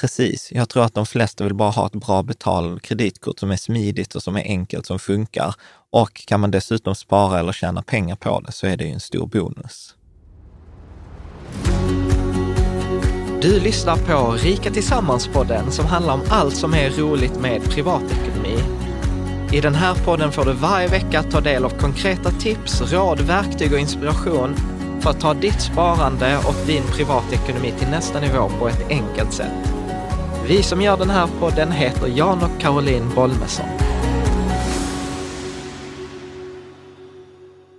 Precis. Jag tror att de flesta vill bara ha ett bra betalt kreditkort som är smidigt och som är enkelt, som funkar. Och kan man dessutom spara eller tjäna pengar på det så är det ju en stor bonus. Du lyssnar på Rika Tillsammans-podden som handlar om allt som är roligt med privatekonomi. I den här podden får du varje vecka ta del av konkreta tips, råd, verktyg och inspiration för att ta ditt sparande och din privatekonomi till nästa nivå på ett enkelt sätt. Vi som gör den här podden heter Jan och Caroline Bolmesson.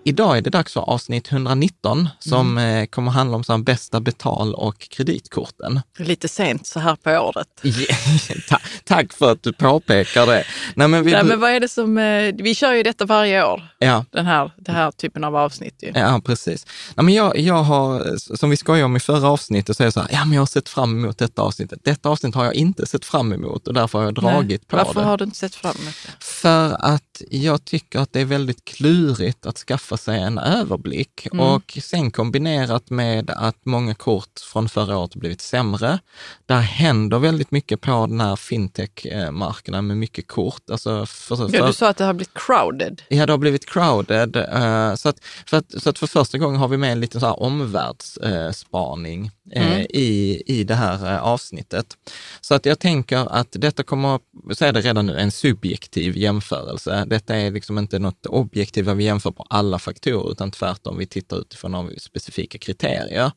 Idag är det dags för avsnitt 119 som mm. kommer handla om så bästa betal och kreditkorten. Lite sent så här på året. Ta tack för att du påpekar det. Nej, men, vi, Nej, men vad är det som, eh, vi kör ju detta varje år, ja. den, här, den här typen av avsnitt. Ju. Ja, precis. Nej, men jag, jag har, som vi skojade om i förra avsnittet, så är det så här, ja men jag har sett fram emot detta avsnittet. Detta avsnitt har jag inte sett fram emot och därför har jag dragit Nej. på Varför det. Varför har du inte sett fram emot det? För att jag tycker att det är väldigt klurigt att skaffa skaffa sig en överblick. Mm. Och sen kombinerat med att många kort från förra året blivit sämre. Där händer väldigt mycket på den här fintech-marknaden med mycket kort. Alltså för, för, ja, du sa att det har blivit crowded. Ja, det har blivit crowded. Uh, så, att, för att, så att för första gången har vi med en liten så här omvärldsspaning mm. i, i det här uh, avsnittet. Så att jag tänker att detta kommer, så är det redan nu, en subjektiv jämförelse. Detta är liksom inte något objektivt där vi jämför på alla faktorer, utan tvärtom, vi tittar utifrån specifika kriterier.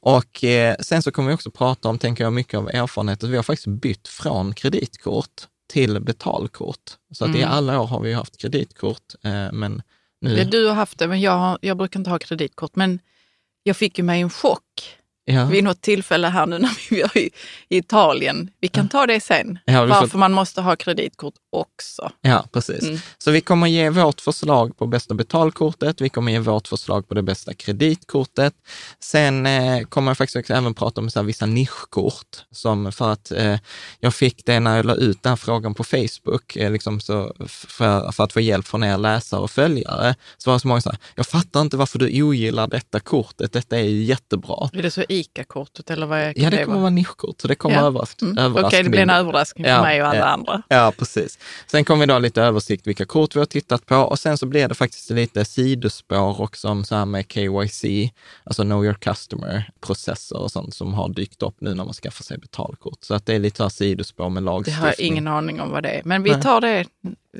Och eh, sen så kommer vi också prata om, tänker jag, mycket av erfarenheter. Vi har faktiskt bytt från kreditkort till betalkort. Så att mm. i alla år har vi haft kreditkort, eh, men nu... Ja, du har haft det, men jag, har, jag brukar inte ha kreditkort. Men jag fick ju mig en chock ja. vid något tillfälle här nu när vi var i, Italien. Vi kan ta det sen, ja, varför man måste ha kreditkort också. Ja, precis. Mm. Så vi kommer ge vårt förslag på bästa betalkortet. Vi kommer ge vårt förslag på det bästa kreditkortet. Sen eh, kommer jag faktiskt även prata om så här, vissa nischkort, som för att eh, jag fick det när jag la ut den här frågan på Facebook, eh, liksom så för, för, att få hjälp från er läsare och följare. Så var det så många som sa, jag fattar inte varför du ogillar detta kortet, detta är ju jättebra. Är det så ICA-kortet eller vad är Ja, det kommer vara nischkort, så det kommer ja. överras mm. överraska. Okej, det blir en överraskning för ja, mig och alla ja, andra. Ja, precis. Sen kommer vi då lite översikt vilka kort vi har tittat på och sen så blir det faktiskt lite sidospår också så här med KYC, alltså Know Your Customer-processer och sånt som har dykt upp nu när man skaffar sig betalkort. Så att det är lite så här sidospår med lagstiftning. Det har jag ingen aning om vad det är, men vi tar det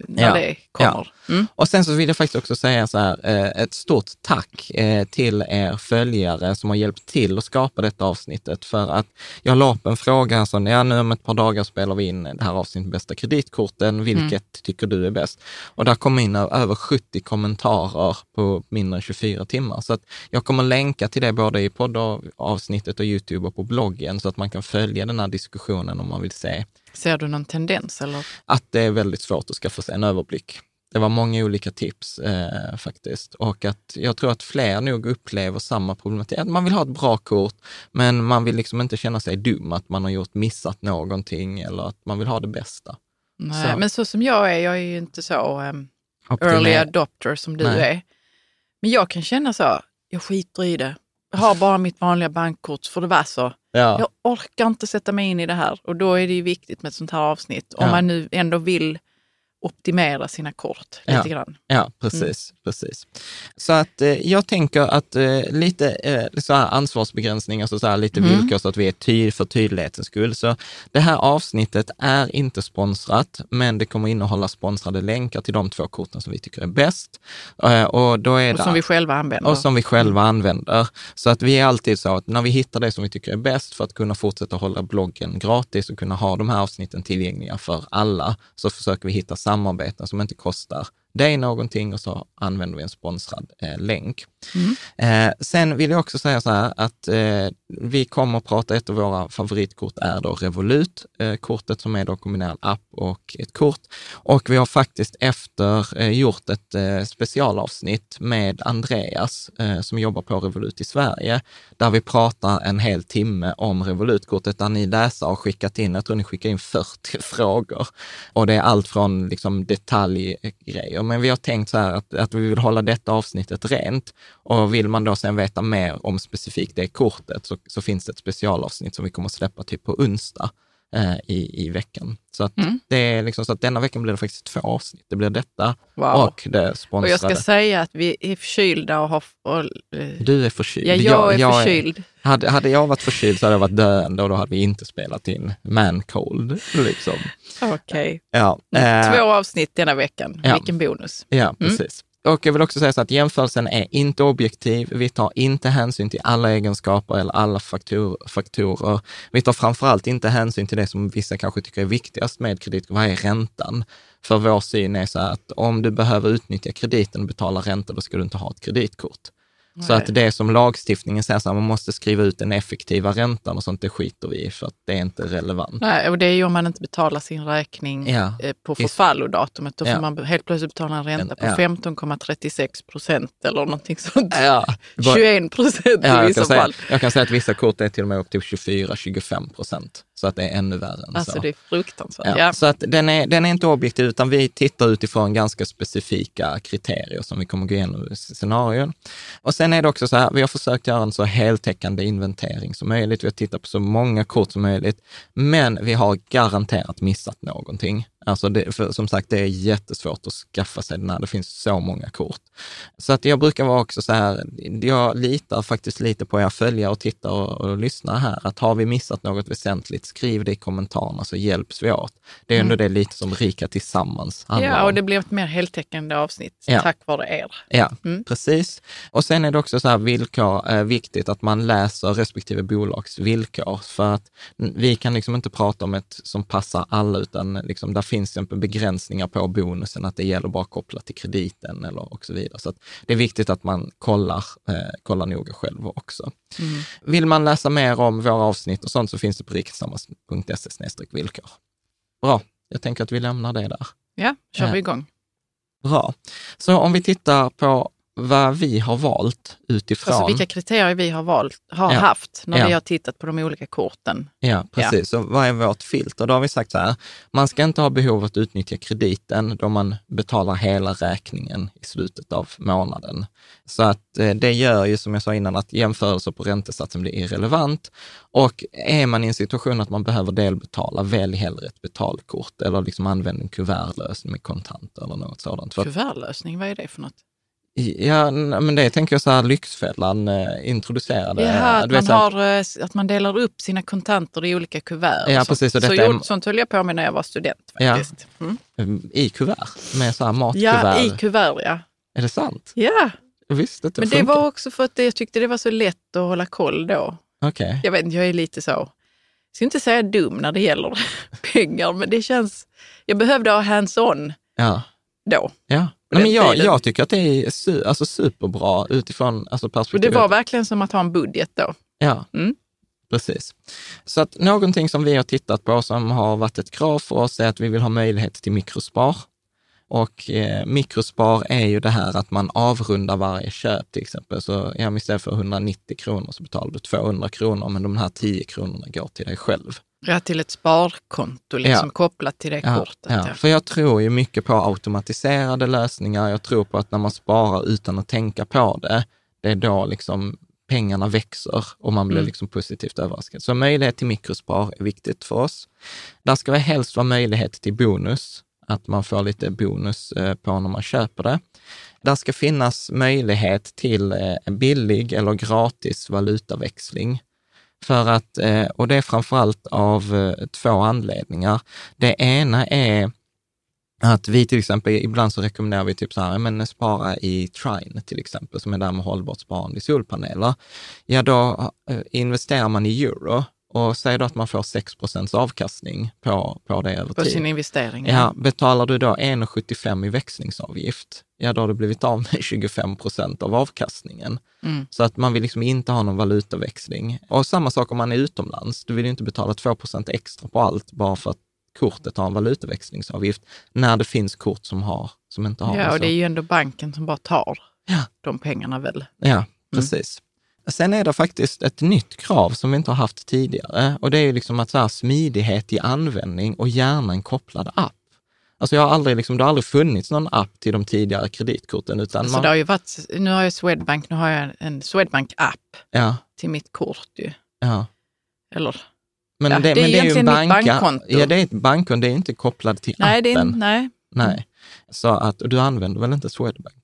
när ja, det kommer. Ja. Mm. Och sen så vill jag faktiskt också säga så här, eh, ett stort tack eh, till er följare som har hjälpt till att skapa detta avsnittet. För att jag la upp en fråga, så, ja nu om ett par dagar spelar vi in det här avsnittet bästa kreditkorten, vilket mm. tycker du är bäst? Och där kom in över 70 kommentarer på mindre än 24 timmar. Så att jag kommer länka till det både i poddavsnittet och Youtube och på bloggen så att man kan följa den här diskussionen om man vill se Ser du någon tendens? Eller? Att det är väldigt svårt att skaffa sig en överblick. Det var många olika tips eh, faktiskt och att jag tror att fler nog upplever samma problematik. Att man vill ha ett bra kort, men man vill liksom inte känna sig dum att man har gjort missat någonting eller att man vill ha det bästa. Nej, så. men så som jag är, jag är ju inte så um, early adopter som du Nej. är. Men jag kan känna så, jag skiter i det. Jag har bara mitt vanliga bankkort för det var så. Ja. Jag orkar inte sätta mig in i det här och då är det ju viktigt med ett sånt här avsnitt. Om ja. man nu ändå vill optimera sina kort lite ja. grann. Ja, precis. Mm. precis. Så att eh, jag tänker att eh, lite eh, så här ansvarsbegränsning, alltså så här lite mm. villkor så att vi är ty för tydlighetens skull. Så det här avsnittet är inte sponsrat, men det kommer innehålla sponsrade länkar till de två korten som vi tycker är bäst. Eh, och, då är och som det, vi själva använder. Och som vi själva mm. använder. Så att vi är alltid så att när vi hittar det som vi tycker är bäst för att kunna fortsätta hålla bloggen gratis och kunna ha de här avsnitten tillgängliga för alla, så försöker vi hitta samarbeten som inte kostar dig någonting och så använder vi en sponsrad eh, länk. Mm. Eh, sen vill jag också säga så här att eh, vi kommer att prata, ett av våra favoritkort är då Revolut, eh, kortet som är då kombinerad app och ett kort. Och vi har faktiskt efter eh, gjort ett eh, specialavsnitt med Andreas som jobbar på Revolut i Sverige, där vi pratar en hel timme om Revolutkortet, där ni läsare har skickat in, jag tror ni skickar in 40 frågor. Och det är allt från liksom detaljgrejer, men vi har tänkt så här att, att vi vill hålla detta avsnittet rent. Och vill man då sen veta mer om specifikt det kortet så, så finns det ett specialavsnitt som vi kommer att släppa typ på onsdag eh, i, i veckan. Så att, mm. det är liksom så att denna veckan blir det faktiskt två avsnitt. Det blir detta wow. och det sponsrade. Och jag ska säga att vi är förkylda och har... Och, eh, du är förkyld. Ja, jag är jag, förkyld. Är, hade, hade jag varit förkyld så hade jag varit döende och då hade vi inte spelat in man-cold. Liksom. Okej. Okay. Ja, eh, två avsnitt denna veckan. Ja. Vilken bonus. Ja, mm. Och jag vill också säga så att jämförelsen är inte objektiv. Vi tar inte hänsyn till alla egenskaper eller alla faktor, faktorer. Vi tar framförallt inte hänsyn till det som vissa kanske tycker är viktigast med kredit. Vad är räntan? För vår syn är så att om du behöver utnyttja krediten och betala ränta, då ska du inte ha ett kreditkort. Så att det som lagstiftningen säger, så här, man måste skriva ut den effektiva räntan och sånt, det skiter vi i för att det är inte relevant. Nej, och det är ju om man inte betalar sin räkning ja. Eh, på förfallodatumet. Då får ja. man helt plötsligt betala en ränta på ja. 15,36 procent eller någonting sånt. Ja. 21 procent i vissa fall. Säga, jag kan säga att vissa kort är till och med upp till 24-25 procent. Så att det är ännu värre än alltså, så. det är fruktansvärt. Ja, ja. Så att den är, den är inte objektiv, utan vi tittar utifrån ganska specifika kriterier som vi kommer gå igenom i scenarion. Och sen är det också så här, vi har försökt göra en så heltäckande inventering som möjligt. Vi har tittat på så många kort som möjligt, men vi har garanterat missat någonting. Alltså det, för, som sagt, det är jättesvårt att skaffa sig den här. Det finns så många kort. Så att jag brukar vara också så här, jag litar faktiskt lite på er följare och tittar och, och lyssnar här. Att har vi missat något väsentligt, skriv det i kommentarerna så hjälps vi åt. Det är ändå mm. det lite som Rika Tillsammans Ja, och det blir ett mer heltäckande avsnitt ja. tack vare er. Ja, mm. precis. Och sen är det också så här villkor, eh, viktigt att man läser respektive bolags villkor. För att vi kan liksom inte prata om ett som passar alla, utan liksom, där finns till exempel begränsningar på bonusen, att det gäller bara kopplat till krediten eller och så vidare. Så det är viktigt att man kollar, eh, kollar noga själv också. Mm. Vill man läsa mer om våra avsnitt och sånt så finns det på riketillsammans.se villkor. Bra, jag tänker att vi lämnar det där. Ja, kör vi eh, igång. Bra. Så om vi tittar på vad vi har valt utifrån... Alltså vilka kriterier vi har, valt, har ja. haft när ja. vi har tittat på de olika korten. Ja, precis. Ja. Så vad är vårt filter? Då har vi sagt så här, man ska inte ha behov att utnyttja krediten då man betalar hela räkningen i slutet av månaden. Så att eh, det gör ju, som jag sa innan, att jämförelser på räntesatsen blir irrelevant. Och är man i en situation att man behöver delbetala, välj hellre ett betalkort eller liksom använd en kuvertlösning med kontanter eller något sådant. Kuvertlösning, vad är det för något? Ja, men det tänker jag så här Lyxfällan eh, introducerade. Ja, att, man har, eh, att man delar upp sina kontanter i olika kuvert. Ja, precis. Och så, är... Sånt höll jag på med när jag var student faktiskt. Ja. Mm. I kuvert? Med så här matkuvert? Ja, i kuvert ja. Är det sant? Ja. Jag visste inte Men det var också för att jag tyckte det var så lätt att hålla koll då. Okay. Jag vet inte, jag är lite så, jag ska inte säga dum när det gäller pengar, men det känns, jag behövde ha hands-on ja. då. Ja. Men jag, jag tycker att det är su, alltså superbra utifrån alltså perspektivet. det var verkligen som att ha en budget då. Ja, mm. precis. Så att någonting som vi har tittat på som har varit ett krav för oss är att vi vill ha möjlighet till mikrospar. Och eh, mikrospar är ju det här att man avrundar varje köp till exempel. Så ja, istället för 190 kronor så betalar du 200 kronor, men de här 10 kronorna går till dig själv. Ja, till ett sparkonto liksom, ja. kopplat till det ja, kortet. Ja. ja. för jag tror ju mycket på automatiserade lösningar. Jag tror på att när man sparar utan att tänka på det, det är då liksom pengarna växer och man blir mm. liksom positivt överraskad. Så möjlighet till mikrospar är viktigt för oss. Där ska det helst vara möjlighet till bonus. att man får lite bonus eh, på när man köper det. Där ska finnas möjlighet till eh, billig eller gratis valutaväxling. För att, eh, och det är framförallt av eh, två anledningar. Det ena är att vi till exempel, ibland så rekommenderar vi typ så här, men spara i Trine till exempel, som är där med hållbart sparande i solpaneler. Ja, då eh, investerar man i euro och säg då att man får 6% avkastning på, på det över tid. På sin investering. Ja. Betalar du då 1,75 i växlingsavgift, ja då har du blivit av med 25 procent av avkastningen. Mm. Så att man vill liksom inte ha någon valutaväxling. Och samma sak om man är utomlands. Du vill ju inte betala 2% extra på allt bara för att kortet har en valutaväxlingsavgift, när det finns kort som, har, som inte har. Ja, och det är ju ändå banken som bara tar ja. de pengarna väl. Ja, mm. precis. Mm. Sen är det faktiskt ett nytt krav som vi inte har haft tidigare och det är ju liksom att så här, smidighet i användning och gärna en kopplad app. Alltså jag har aldrig, liksom, det har aldrig funnits någon app till de tidigare kreditkorten. Utan alltså man... det har ju varit, nu har jag Swedbank, nu har jag en Swedbank-app ja. till mitt kort ju. Ja. Eller? Men ja, det, det, är men det är ju en bank, bankkonto. Ja, det är ett bankkonto, det är inte kopplat till nej, appen. Det är, nej. nej. Så att, du använder väl inte Swedbank-kortet?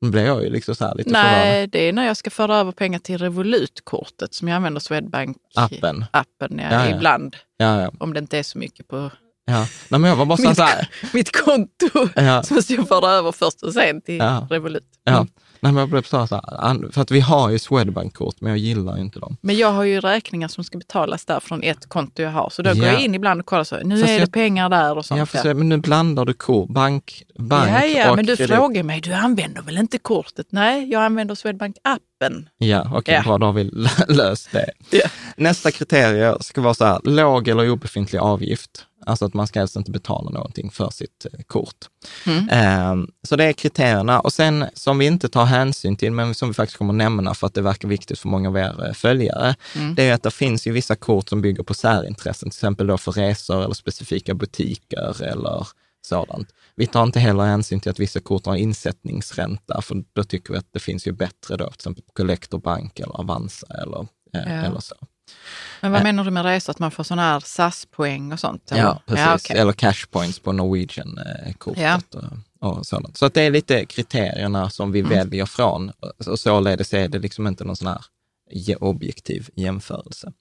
Blir jag ju liksom så här lite Nej, förvånad. det är när jag ska föra över pengar till Revolut-kortet som jag använder Swedbank-appen appen, ja, ja, ibland. Ja, ja. Om det inte är så mycket på Ja. Nej, men jag var bara mitt, så här. mitt konto. Ja. Så måste jag föra över först och sen till ja. Revolut. Mm. Nej, men jag blev så här, för att vi har ju Swedbank-kort, men jag gillar inte dem. Men jag har ju räkningar som ska betalas där från ett konto jag har. Så då ja. går jag in ibland och kollar så, nu fast är det jag, pengar där och sånt. Ja, för men nu blandar du kort, bank, bank ja, ja, och men du kredit. frågar mig, du använder väl inte kortet? Nej, jag använder Swedbank-appen. Ja, okej, okay, ja. bra, då har vi löst det. Ja. Nästa kriterie ska vara så här, låg eller obefintlig avgift. Alltså att man ska helst inte betala någonting för sitt eh, kort. Mm. Eh, så det är kriterierna. Och sen som vi inte tar hänsyn till, men som vi faktiskt kommer att nämna för att det verkar viktigt för många av er eh, följare, mm. det är att det finns ju vissa kort som bygger på särintressen, till exempel då för resor eller specifika butiker eller sådant. Vi tar inte heller hänsyn till att vissa kort har insättningsränta, för då tycker vi att det finns ju bättre då, till exempel Collector Bank eller Avanza eller, eh, ja. eller så. Men vad menar du med resor? Att man får sådana här SAS-poäng och sånt? Eller? Ja, precis. Ja, okay. Eller cash points på Norwegian-kortet. Ja. Och, och sådant. Så att det är lite kriterierna som vi mm. väljer från. Och således är det liksom inte någon sån här objektiv jämförelse.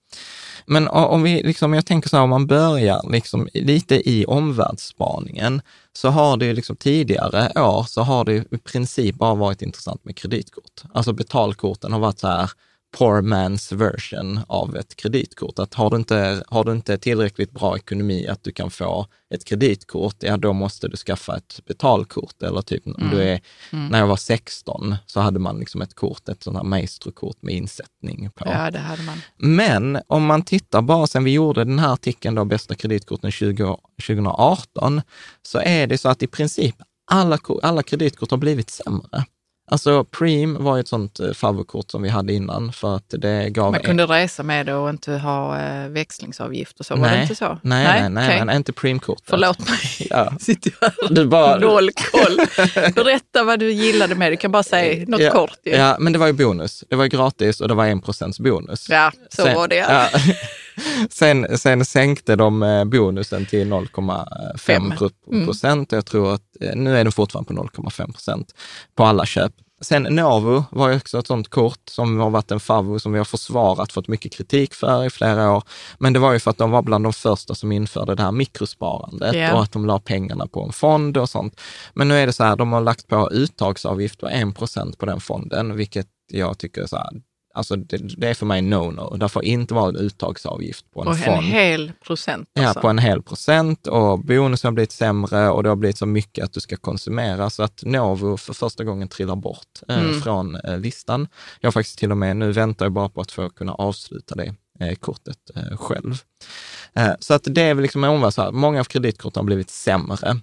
Men om vi, liksom, jag tänker så här, om man börjar liksom lite i omvärldsspaningen, så har det liksom tidigare år så har det i princip bara varit intressant med kreditkort. Alltså betalkorten har varit så här, poor man's version av ett kreditkort. Att har du, inte, har du inte tillräckligt bra ekonomi att du kan få ett kreditkort, ja då måste du skaffa ett betalkort. Eller typ mm. du är, mm. när jag var 16 så hade man liksom ett kort, ett sånt här maestrokort med insättning på. Ja, det hade man. Men om man tittar bara sen vi gjorde den här artikeln då, bästa kreditkorten 20, 2018, så är det så att i princip alla, alla kreditkort har blivit sämre. Alltså Preem var ett sånt eh, favokort som vi hade innan för att det gav... Man kunde resa med det och inte ha eh, växlingsavgift och så, nej, var det inte så? Nej, nej, nej, okay. nej inte Preem-kort. Förlåt mig, ja. sitter jag här du bara... noll koll. Berätta vad du gillade med det, du kan bara säga något ja, kort. Ju. Ja, men det var ju bonus. Det var gratis och det var en procents bonus. Ja, så Sen, var det. Ja. sen, sen sänkte de eh, bonusen till 0,5 mm. procent. Mm. Jag tror att eh, nu är den fortfarande på 0,5 procent på alla köp. Sen Novo var ju också ett sånt kort som har varit en favvo som vi har försvarat, fått mycket kritik för i flera år. Men det var ju för att de var bland de första som införde det här mikrosparandet yeah. och att de la pengarna på en fond och sånt. Men nu är det så här, de har lagt på uttagsavgift på 1 procent på den fonden, vilket jag tycker så här, Alltså det, det, är för mig no-no. Det får inte vara en uttagsavgift på en på fond. En hel procent? Alltså. Ja, på en hel procent och bonusen har blivit sämre och det har blivit så mycket att du ska konsumera så att Novo för första gången trillar bort eh, mm. från eh, listan. Jag har faktiskt till och med, nu väntar jag bara på att få kunna avsluta det eh, kortet eh, själv. Eh, så att det är väl liksom omvänt så här, många av kreditkorten har blivit sämre.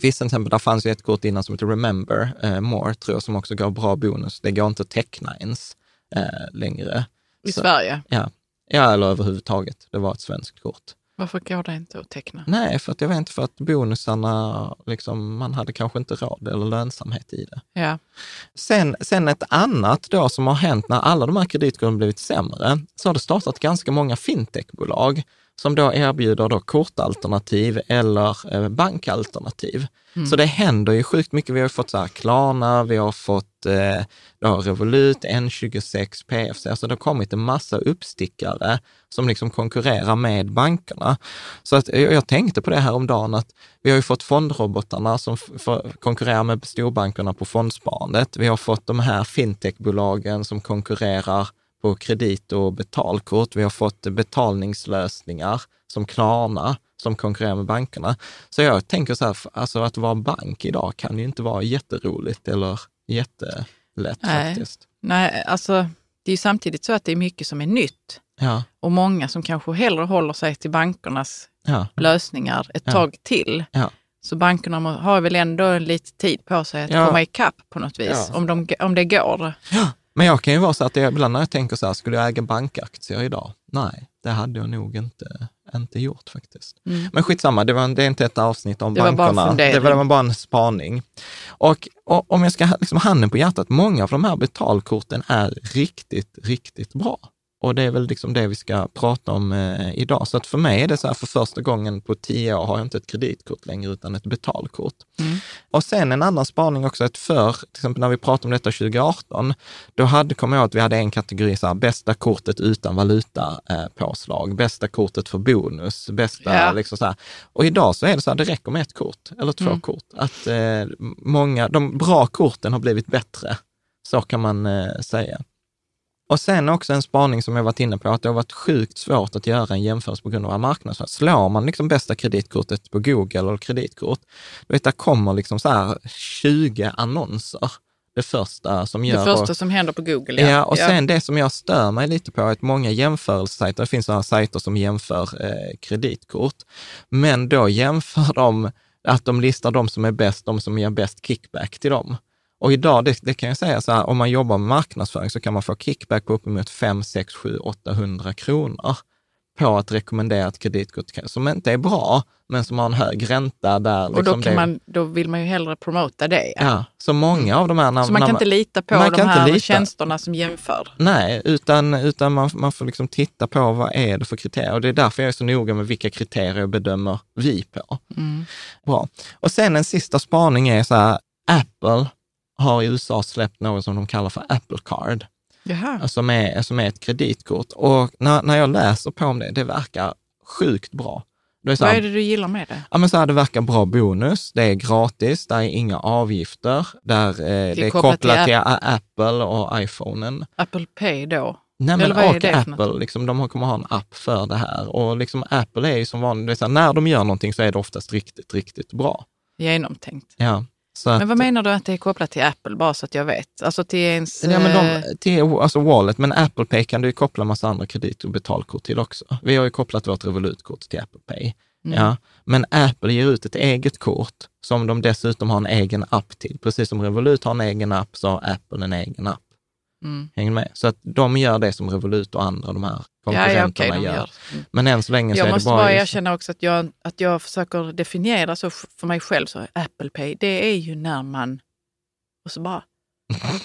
Till exempel, där fanns ju ett kort innan som heter Remember eh, More, tror jag, som också gav bra bonus. Det går inte att teckna ens eh, längre. I så, Sverige? Ja. ja, eller överhuvudtaget. Det var ett svenskt kort. Varför går det inte att teckna? Nej, för att jag vet inte, för att bonusarna, liksom, man hade kanske inte råd eller lönsamhet i det. Ja. Sen, sen ett annat då som har hänt när alla de här kreditkorten blivit sämre, så har det startat ganska många fintechbolag som då erbjuder då kortalternativ eller eh, bankalternativ. Mm. Så det händer ju sjukt mycket. Vi har fått så här Klarna, vi har fått eh, då Revolut, N26, PFC, alltså det har kommit en massa uppstickare som liksom konkurrerar med bankerna. Så att jag tänkte på det här om dagen att vi har ju fått fondrobotarna som konkurrerar med storbankerna på fondsparandet. Vi har fått de här fintechbolagen som konkurrerar på kredit och betalkort. Vi har fått betalningslösningar som Klarna som konkurrerar med bankerna. Så jag tänker så här, alltså att vara bank idag kan ju inte vara jätteroligt eller jättelätt Nej. faktiskt. Nej, alltså det är ju samtidigt så att det är mycket som är nytt. Ja. Och många som kanske hellre håller sig till bankernas ja. lösningar ett ja. tag till. Så bankerna har väl ändå lite tid på sig att komma ikapp på något vis, om, de, om det går. Men jag kan ju vara så att jag, ibland när jag tänker så här, skulle jag äga bankaktier idag? Nej, det hade jag nog inte, inte gjort faktiskt. Mm. Men skitsamma, det, var, det är inte ett avsnitt om det bankerna. Var bara det var bara en spaning. Och, och om jag ska liksom handen på hjärtat, många av de här betalkorten är riktigt, riktigt bra. Och det är väl liksom det vi ska prata om eh, idag. Så att för mig är det så här, för första gången på tio år har jag inte ett kreditkort längre, utan ett betalkort. Mm. Och sen en annan spaning också, att för, till exempel när vi pratade om detta 2018, då hade, kommer jag ihåg att vi hade en kategori, så här, bästa kortet utan valutapåslag, eh, bästa kortet för bonus, bästa ja. liksom så här. Och idag så är det så här, det räcker med ett kort eller två mm. kort. Att eh, många, de bra korten har blivit bättre, så kan man eh, säga. Och sen också en spaning som jag varit inne på, att det har varit sjukt svårt att göra en jämförelse på grund av marknadsföring. Slår man liksom bästa kreditkortet på Google eller kreditkort, du vet, där kommer liksom så här 20 annonser. Det första som gör... Det första som händer på Google, ja. Ja, och sen det som jag stör mig lite på är att många jämförelsesajter, det finns sådana sajter som jämför eh, kreditkort, men då jämför de att de listar de som är bäst, de som ger bäst kickback till dem. Och idag, det, det, kan jag säga så här, om man jobbar med marknadsföring så kan man få kickback på uppemot 5, 6, 7, 800 kronor på att rekommendera ett kreditkort som inte är bra, men som har en hög ränta. Där och då, liksom kan det, man, då vill man ju hellre promota det. Ja, ja så många av de här... När, så man kan inte lita på de här lita. tjänsterna som jämför? Nej, utan, utan man, man får liksom titta på vad är det för kriterier. Och det är därför jag är så noga med vilka kriterier bedömer vi på. Mm. Bra. Och sen en sista spaning är så här, Apple har i USA släppt något som de kallar för Apple Card. Jaha. Som, är, som är ett kreditkort. Och när, när jag läser på om det, det verkar sjukt bra. Det är så här, Vad är det du gillar med det? Ja, men så här, det verkar bra bonus, det är gratis, det är inga avgifter, där, eh, det, det är kopplat till, till Apple och iPhonen. Apple Pay då? Nej, men och Apple, liksom, de kommer ha en app för det här. Och liksom, Apple är ju som vanligt, när de gör någonting så är det oftast riktigt, riktigt bra. Genomtänkt. Ja. Att, men vad menar du att det är kopplat till Apple, bara så att jag vet? Alltså till ens... Ja, men de, eh, till, alltså Wallet, men Apple Pay kan du ju koppla massa andra kredit och betalkort till också. Vi har ju kopplat vårt Revolut-kort till Apple Pay. Mm. Ja, men Apple ger ut ett eget kort som de dessutom har en egen app till. Precis som Revolut har en egen app så har Apple en egen app. Mm. Hänger med? Så att de gör det som Revolut och andra, de här konkurrenterna ja, ja, okay, gör. gör. Mm. Men än så länge jag så är det bara... Jag måste bara erkänna också att jag, att jag försöker definiera så för mig själv, så Apple Pay, det är ju när man... Och så bara...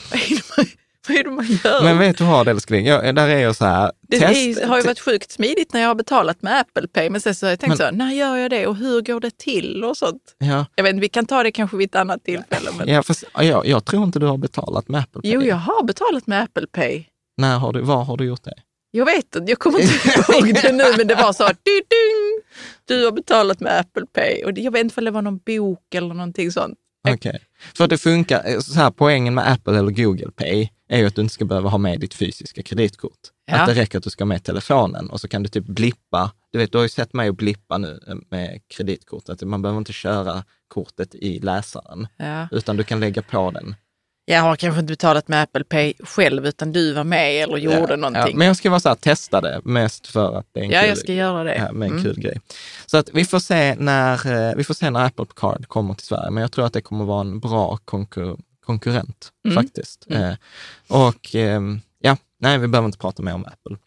Vad är det man gör? Men vet du vad älskling, jag, där är jag så här. Det test, är, har ju varit sjukt smidigt när jag har betalat med Apple Pay, men sen så har jag tänkt men, så, när gör jag det och hur går det till och sånt. Ja. Jag vet vi kan ta det kanske vid ett annat tillfälle. Men... Ja, fast, jag, jag tror inte du har betalat med Apple Pay. Jo, jag har betalat med Apple Pay. När har du, var har du gjort det? Jag vet inte, jag kommer inte ihåg det nu, men det var så, ding, du har betalat med Apple Pay. Och jag vet inte om det var någon bok eller någonting sånt. Okej, okay. för det funkar, så här, poängen med Apple eller Google Pay är ju att du inte ska behöva ha med ditt fysiska kreditkort. Ja. Att det räcker att du ska ha med telefonen och så kan du typ blippa. Du vet, du har ju sett mig blippa nu eh, med kreditkortet. Man behöver inte köra kortet i läsaren, ja. utan du kan lägga på den jag har kanske inte betalat med Apple Pay själv, utan du var med eller gjorde ja, någonting. Men jag ska vara så här, testa det mest för att det är en, ja, kul, jag ska göra det. Med en mm. kul grej. Så att vi får, se när, eh, vi får se när Apple Card kommer till Sverige, men jag tror att det kommer vara en bra konkur konkurrent mm. faktiskt. Mm. Eh, och eh, ja, nej, vi behöver inte prata mer om Apple.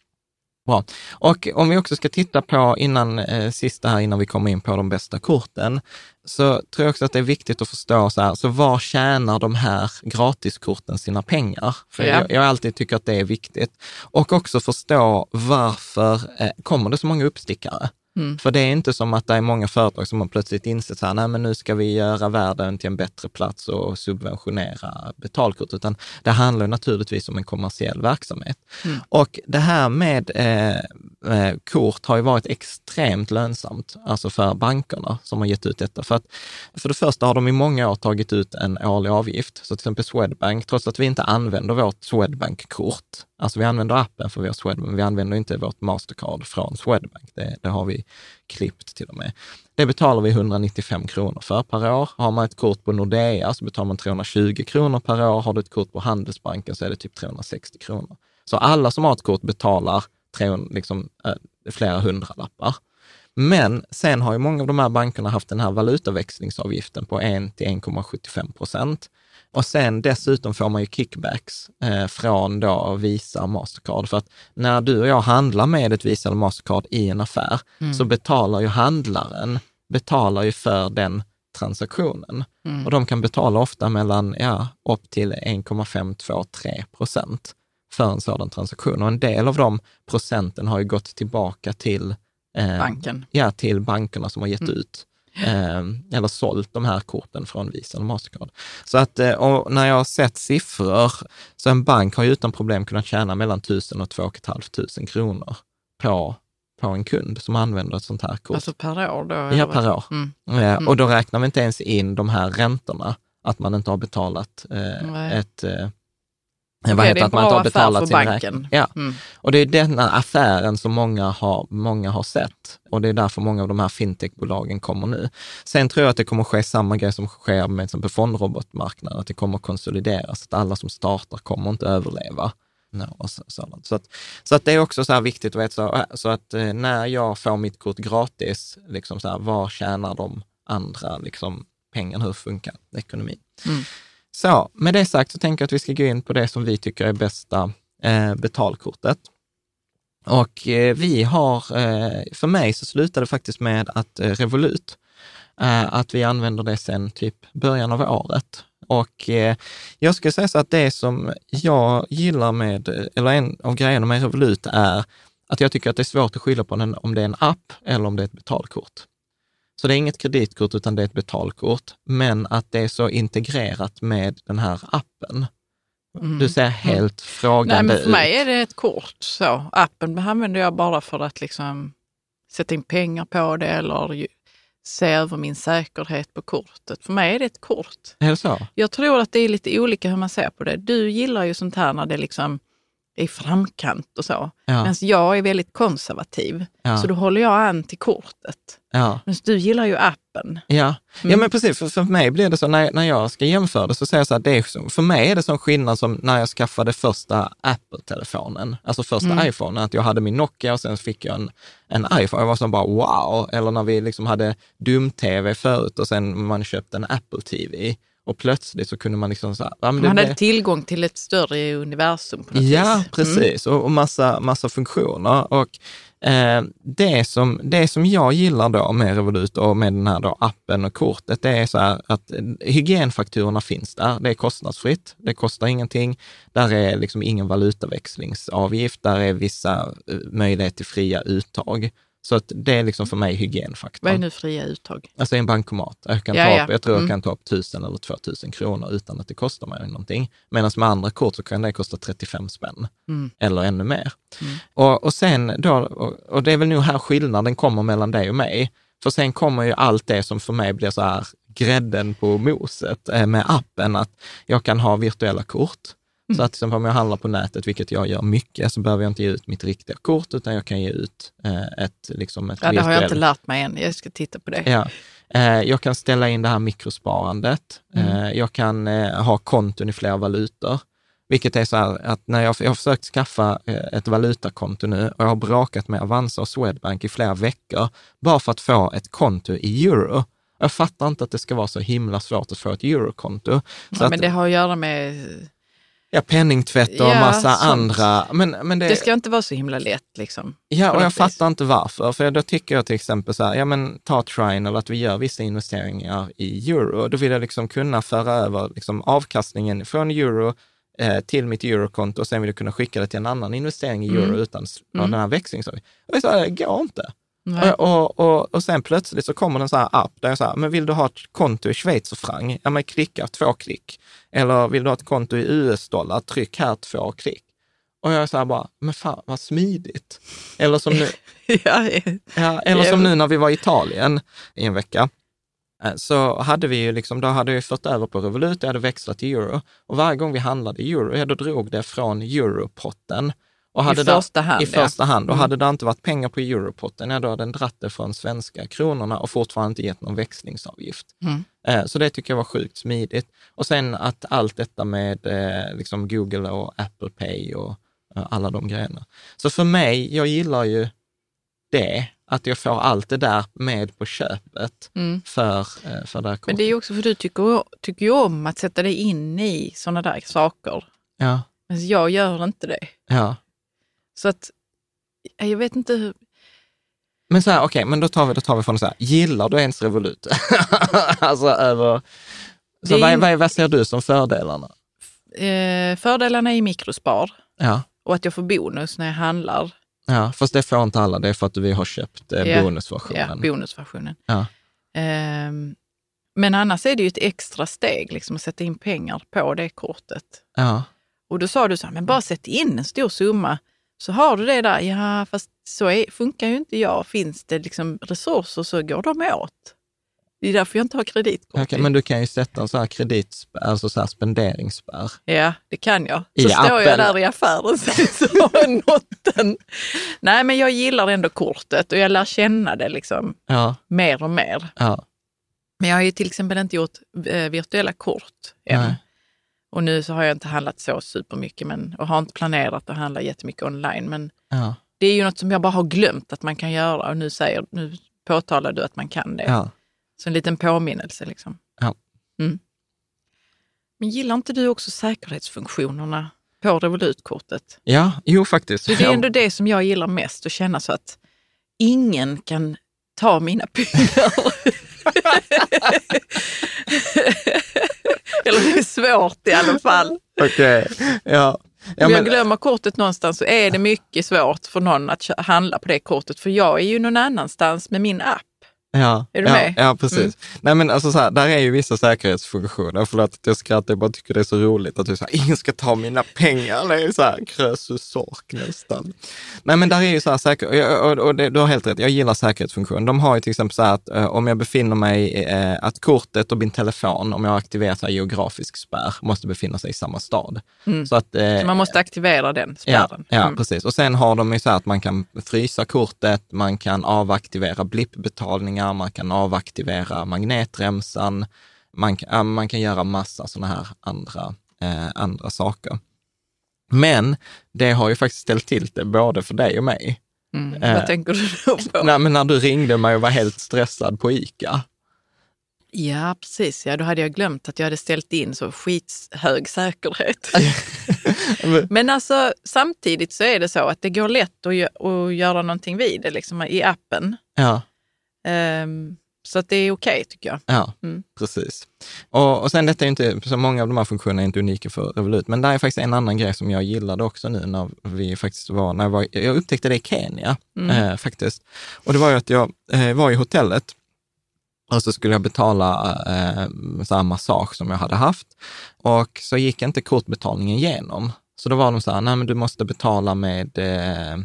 Bra. Och om vi också ska titta på innan, eh, sista här, innan vi kommer in på de bästa korten, så tror jag också att det är viktigt att förstå så här, så var tjänar de här gratiskorten sina pengar? För ja. jag, jag alltid tycker att det är viktigt. Och också förstå varför eh, kommer det så många uppstickare? Mm. För det är inte som att det är många företag som har plötsligt insett så här, nej men nu ska vi göra världen till en bättre plats och subventionera betalkort, utan det handlar naturligtvis om en kommersiell verksamhet. Mm. Och det här med eh, eh, kort har ju varit extremt lönsamt, alltså för bankerna som har gett ut detta. För att för det första har de i många år tagit ut en årlig avgift. Så till exempel Swedbank, trots att vi inte använder vårt Swedbank-kort, alltså vi använder appen för vår Swedbank, men vi använder inte vårt Mastercard från Swedbank. Det, det har vi klippt till och med. Det betalar vi 195 kronor för per år. Har man ett kort på Nordea så betalar man 320 kronor per år. Har du ett kort på Handelsbanken så är det typ 360 kronor. Så alla som har ett kort betalar 300, liksom, äh, flera hundralappar. Men sen har ju många av de här bankerna haft den här valutaväxlingsavgiften på 1 till 1,75 procent. Och sen dessutom får man ju kickbacks eh, från då Visa och Mastercard. För att när du och jag handlar med ett Visa eller Mastercard i en affär, mm. så betalar ju handlaren betalar ju för den transaktionen. Mm. Och de kan betala ofta mellan, ja, upp till 1,5, 2, 3 procent för en sådan transaktion. Och en del av de procenten har ju gått tillbaka till eh, banken. Ja, till bankerna som har gett mm. ut eh, eller sålt de här korten från Visa eller Mastercard. Så att, eh, och när jag har sett siffror, så en bank har ju utan problem kunnat tjäna mellan 1000 och 2 500 kronor på på en kund som använder ett sånt här kort. Alltså per år då? Ja, per år. Mm. Mm. Och då räknar vi inte ens in de här räntorna, att man inte har betalat eh, ett, eh, vad heter att man inte har betalat sin räkning. Ja. Mm. Och det är denna affären som många har, många har sett och det är därför många av de här fintechbolagen kommer nu. Sen tror jag att det kommer ske samma grej som sker med exempel fondrobotmarknaden, att det kommer konsolideras, att alla som startar kommer inte överleva. No, så, så, så, att, så att det är också så viktigt att veta, så, så att eh, när jag får mitt kort gratis, liksom så här, vad tjänar de andra liksom, pengarna, hur funkar ekonomin? Mm. Så med det sagt så tänker jag att vi ska gå in på det som vi tycker är bästa eh, betalkortet. Och eh, vi har, eh, för mig så slutade det faktiskt med att eh, Revolut, eh, att vi använder det sedan typ början av året. Och eh, jag skulle säga så att det som jag gillar med, eller en av grejerna med Revolut är att jag tycker att det är svårt att skilja på den, om det är en app eller om det är ett betalkort. Så det är inget kreditkort utan det är ett betalkort, men att det är så integrerat med den här appen. Mm. Du ser mm. helt mm. frågande Nej, men För mig är det ett kort. Så. Appen använder jag bara för att liksom sätta in pengar på det eller se över min säkerhet på kortet. För mig är det ett kort. Är det så? Jag tror att det är lite olika hur man ser på det. Du gillar ju sånt här när det liksom i framkant och så. Ja. Medan jag är väldigt konservativ. Ja. Så då håller jag an till kortet. Ja. Men du gillar ju appen. Ja, mm. ja men precis. För, för mig blir det så, när, när jag ska jämföra det, så säger jag så här, det är, för mig är det sån skillnad som när jag skaffade första Apple-telefonen, alltså första mm. iPhone, att jag hade min Nokia och sen fick jag en, en iPhone. Jag var så bara wow! Eller när vi liksom hade dum-tv förut och sen man köpte en Apple-TV. Och plötsligt så kunde man liksom... Så här, ja, man hade blev... tillgång till ett större universum på något Ja, vis. precis. Mm. Och, och massa, massa funktioner. Och eh, det, som, det som jag gillar då med Revolut och med den här då appen och kortet, det är så här att hygienfakturorna finns där. Det är kostnadsfritt. Det kostar ingenting. Där är liksom ingen valutaväxlingsavgift. Där är vissa eh, möjligheter till fria uttag. Så att det är liksom för mig hygienfaktorn. Vad är nu fria uttag? Alltså en bankomat. Jag, kan ja, ta upp, jag tror mm. jag kan ta upp tusen eller två tusen kronor utan att det kostar mig någonting. Medan med andra kort så kan det kosta 35 spänn mm. eller ännu mer. Mm. Och, och sen då, och, det är väl nog här skillnaden kommer mellan dig och mig. För sen kommer ju allt det som för mig blir så här grädden på moset eh, med appen, att jag kan ha virtuella kort. Så att liksom, om jag handlar på nätet, vilket jag gör mycket, så behöver jag inte ge ut mitt riktiga kort, utan jag kan ge ut eh, ett, liksom ett Ja, det har jag inte lärt mig än. Jag ska titta på det. Ja. Eh, jag kan ställa in det här mikrosparandet. Mm. Eh, jag kan eh, ha konton i flera valutor. Vilket är så här att när jag, jag har försökt skaffa ett valutakonto nu och jag har bråkat med Avanza och Swedbank i flera veckor, bara för att få ett konto i euro. Jag fattar inte att det ska vara så himla svårt att få ett eurokonto. Ja, men det har att göra med Ja, penningtvätt och ja, massa sånt. andra. Men, men det, det ska inte vara så himla lätt liksom. Ja, och jag vis. fattar inte varför. För då tycker jag till exempel så här, ja men ta Trine att vi gör vissa investeringar i euro. Då vill jag liksom kunna föra över liksom avkastningen från euro eh, till mitt eurokonto och sen vill jag kunna skicka det till en annan investering i euro mm. utan mm. den här växlingsavgiften. Det går inte. Och, och, och, och, sen plötsligt så kommer en sån här app där jag säger, men vill du ha ett konto i schweizerfranc? Ja, men klicka två klick. Eller vill du ha ett konto i US-dollar? Tryck här två klick. Och jag säger bara, men fan vad smidigt. Eller som nu, ja, ja, eller som nu när vi var i Italien i en vecka. Eh, så hade vi ju liksom, då hade vi fört över på Revolut, jag hade växlat till euro. Och varje gång vi handlade euro, ja då drog det från europotten och hade I första hand. I första hand. Och mm. hade det inte varit pengar på europotten, ja, då hade den dratt det från svenska kronorna och fortfarande inte gett någon växlingsavgift. Mm. Eh, så det tycker jag var sjukt smidigt. Och sen att allt detta med eh, liksom Google och Apple Pay och eh, alla de grejerna. Så för mig, jag gillar ju det, att jag får allt det där med på köpet mm. för, för det här kortet. Men det är också för du tycker, tycker ju om att sätta dig in i sådana där saker. Ja. Men jag gör inte det. Ja. Så att, jag vet inte hur... Men så här, okej, okay, men då tar vi, då tar vi från så här, gillar du ens Revolut? alltså över... Så är... vad, vad, vad ser du som fördelarna? Eh, fördelarna är mikrospar ja. och att jag får bonus när jag handlar. Ja, fast det får inte alla, det är för att vi har köpt eh, ja. bonusversionen. Ja, bonusversionen. Ja. Eh, men annars är det ju ett extra steg liksom, att sätta in pengar på det kortet. Ja. Och då sa du så här, men bara sätt in en stor summa så har du det där, ja fast så är, funkar ju inte jag. Finns det liksom resurser så går de åt. Det är därför jag inte har kreditkort. Okay, men du kan ju sätta en sån här kredit, alltså så här spenderingsspärr. Ja, det kan jag. Så I står appen. jag där i affären så har jag nått den. Nej, men jag gillar ändå kortet och jag lär känna det liksom ja. mer och mer. Ja. Men jag har ju till exempel inte gjort eh, virtuella kort än. Nej. Och nu så har jag inte handlat så supermycket men, och har inte planerat att handla jättemycket online. Men ja. det är ju något som jag bara har glömt att man kan göra och nu, säger, nu påtalar du att man kan det. Ja. Så en liten påminnelse liksom. Ja. Mm. Men gillar inte du också säkerhetsfunktionerna på Revolutkortet? Ja, jo faktiskt. Så det är ändå det som jag gillar mest, att känna så att ingen kan ta mina pengar. Svårt i alla fall. Okej, okay. ja. Ja, Om jag glömmer kortet någonstans så är det mycket svårt för någon att handla på det kortet, för jag är ju någon annanstans med min app. Ja, är du ja, med? Ja, precis. Mm. Nej, men alltså så här, där är ju vissa säkerhetsfunktioner. Förlåt att jag skrattar, jag bara tycker det är så roligt att du säger ingen ska ta mina pengar. Det är ju så här krösusork nästan. Nej, men där är ju så här säker, och, och det, du har helt rätt, jag gillar säkerhetsfunktion. De har ju till exempel så här att uh, om jag befinner mig, uh, att kortet och min telefon, om jag aktiverar så här geografisk spärr, måste befinna sig i samma stad. Mm. Så, att, uh, så man måste aktivera den spärren? Ja, ja mm. precis. Och sen har de ju så här att man kan frysa kortet, man kan avaktivera blippbetalningar, där man kan avaktivera magnetremsan. Man, man kan göra massa sådana här andra, eh, andra saker. Men det har ju faktiskt ställt till det både för dig och mig. Mm, eh, vad tänker du då på? Nej, men när du ringde mig och var helt stressad på ICA. Ja, precis. Ja, då hade jag glömt att jag hade ställt in så skithög säkerhet. Men alltså samtidigt så är det så att det går lätt att, att göra någonting vid det liksom, i appen. Ja. Um, så att det är okej okay, tycker jag. Ja, mm. precis. Och, och sen detta är inte, så många av de här funktionerna är inte unika för Revolut, men det är faktiskt en annan grej som jag gillade också nu när vi faktiskt var, när jag, var, jag upptäckte det i Kenya mm. eh, faktiskt. Och det var ju att jag eh, var i hotellet och så skulle jag betala eh, så massage som jag hade haft och så gick inte kortbetalningen igenom. Så då var de så här, nej men du måste betala med eh,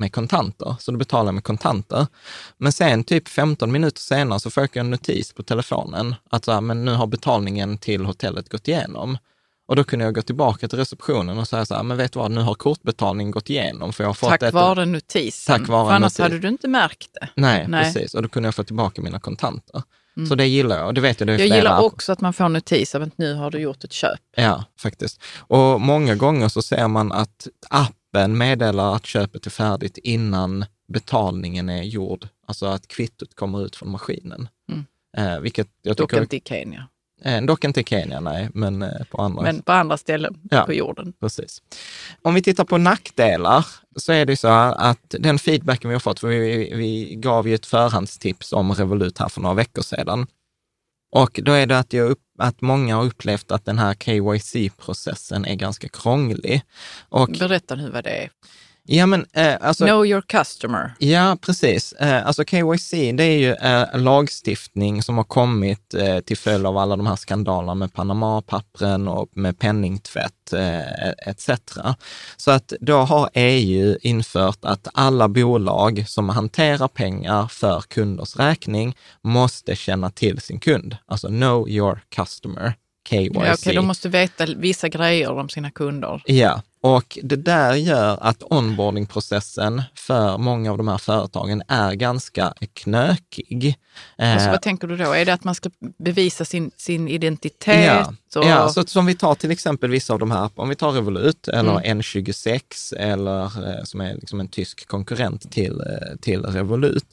med kontanter, så då betalar med kontanter. Men sen typ 15 minuter senare så får jag en notis på telefonen att så här, men nu har betalningen till hotellet gått igenom. Och då kunde jag gå tillbaka till receptionen och säga så här, men vet du vad, nu har kortbetalningen gått igenom. För jag har fått Tack ett... vare notisen. Tack vare för annars notis. hade du inte märkt det. Nej, Nej, precis. Och då kunde jag få tillbaka mina kontanter. Mm. Så det gillar jag. Det vet jag, det jag gillar också att man får notis av att nu har du gjort ett köp. Ja, faktiskt. Och många gånger så ser man att app appen meddelar att köpet är färdigt innan betalningen är gjord, alltså att kvittot kommer ut från maskinen. Mm. Eh, vilket jag tycker... Dock inte i Kenya. Eh, dock inte i Kenya, nej, men eh, på andra. Men på andra ställen ja, på jorden. Precis. Om vi tittar på nackdelar så är det så att den feedbacken vi har fått, för vi, vi gav ju ett förhandstips om Revolut här för några veckor sedan. Och då är det att, jag upp, att många har upplevt att den här KYC-processen är ganska krånglig. Och, Berätta nu vad det är. Ja, men, eh, alltså, know your customer. Ja, precis. Eh, alltså KYC, det är ju eh, lagstiftning som har kommit eh, till följd av alla de här skandalerna med Panama-pappren och med penningtvätt eh, etc. Så att då har EU infört att alla bolag som hanterar pengar för kunders räkning måste känna till sin kund. Alltså know your customer. KYC. Ja, okay, de måste veta vissa grejer om sina kunder. Ja, och det där gör att onboardingprocessen för många av de här företagen är ganska knökig. Alltså, vad tänker du då? Är det att man ska bevisa sin, sin identitet? Ja, och... ja så som vi tar till exempel vissa av de här, om vi tar Revolut eller mm. N26 eller eh, som är liksom en tysk konkurrent till, eh, till Revolut.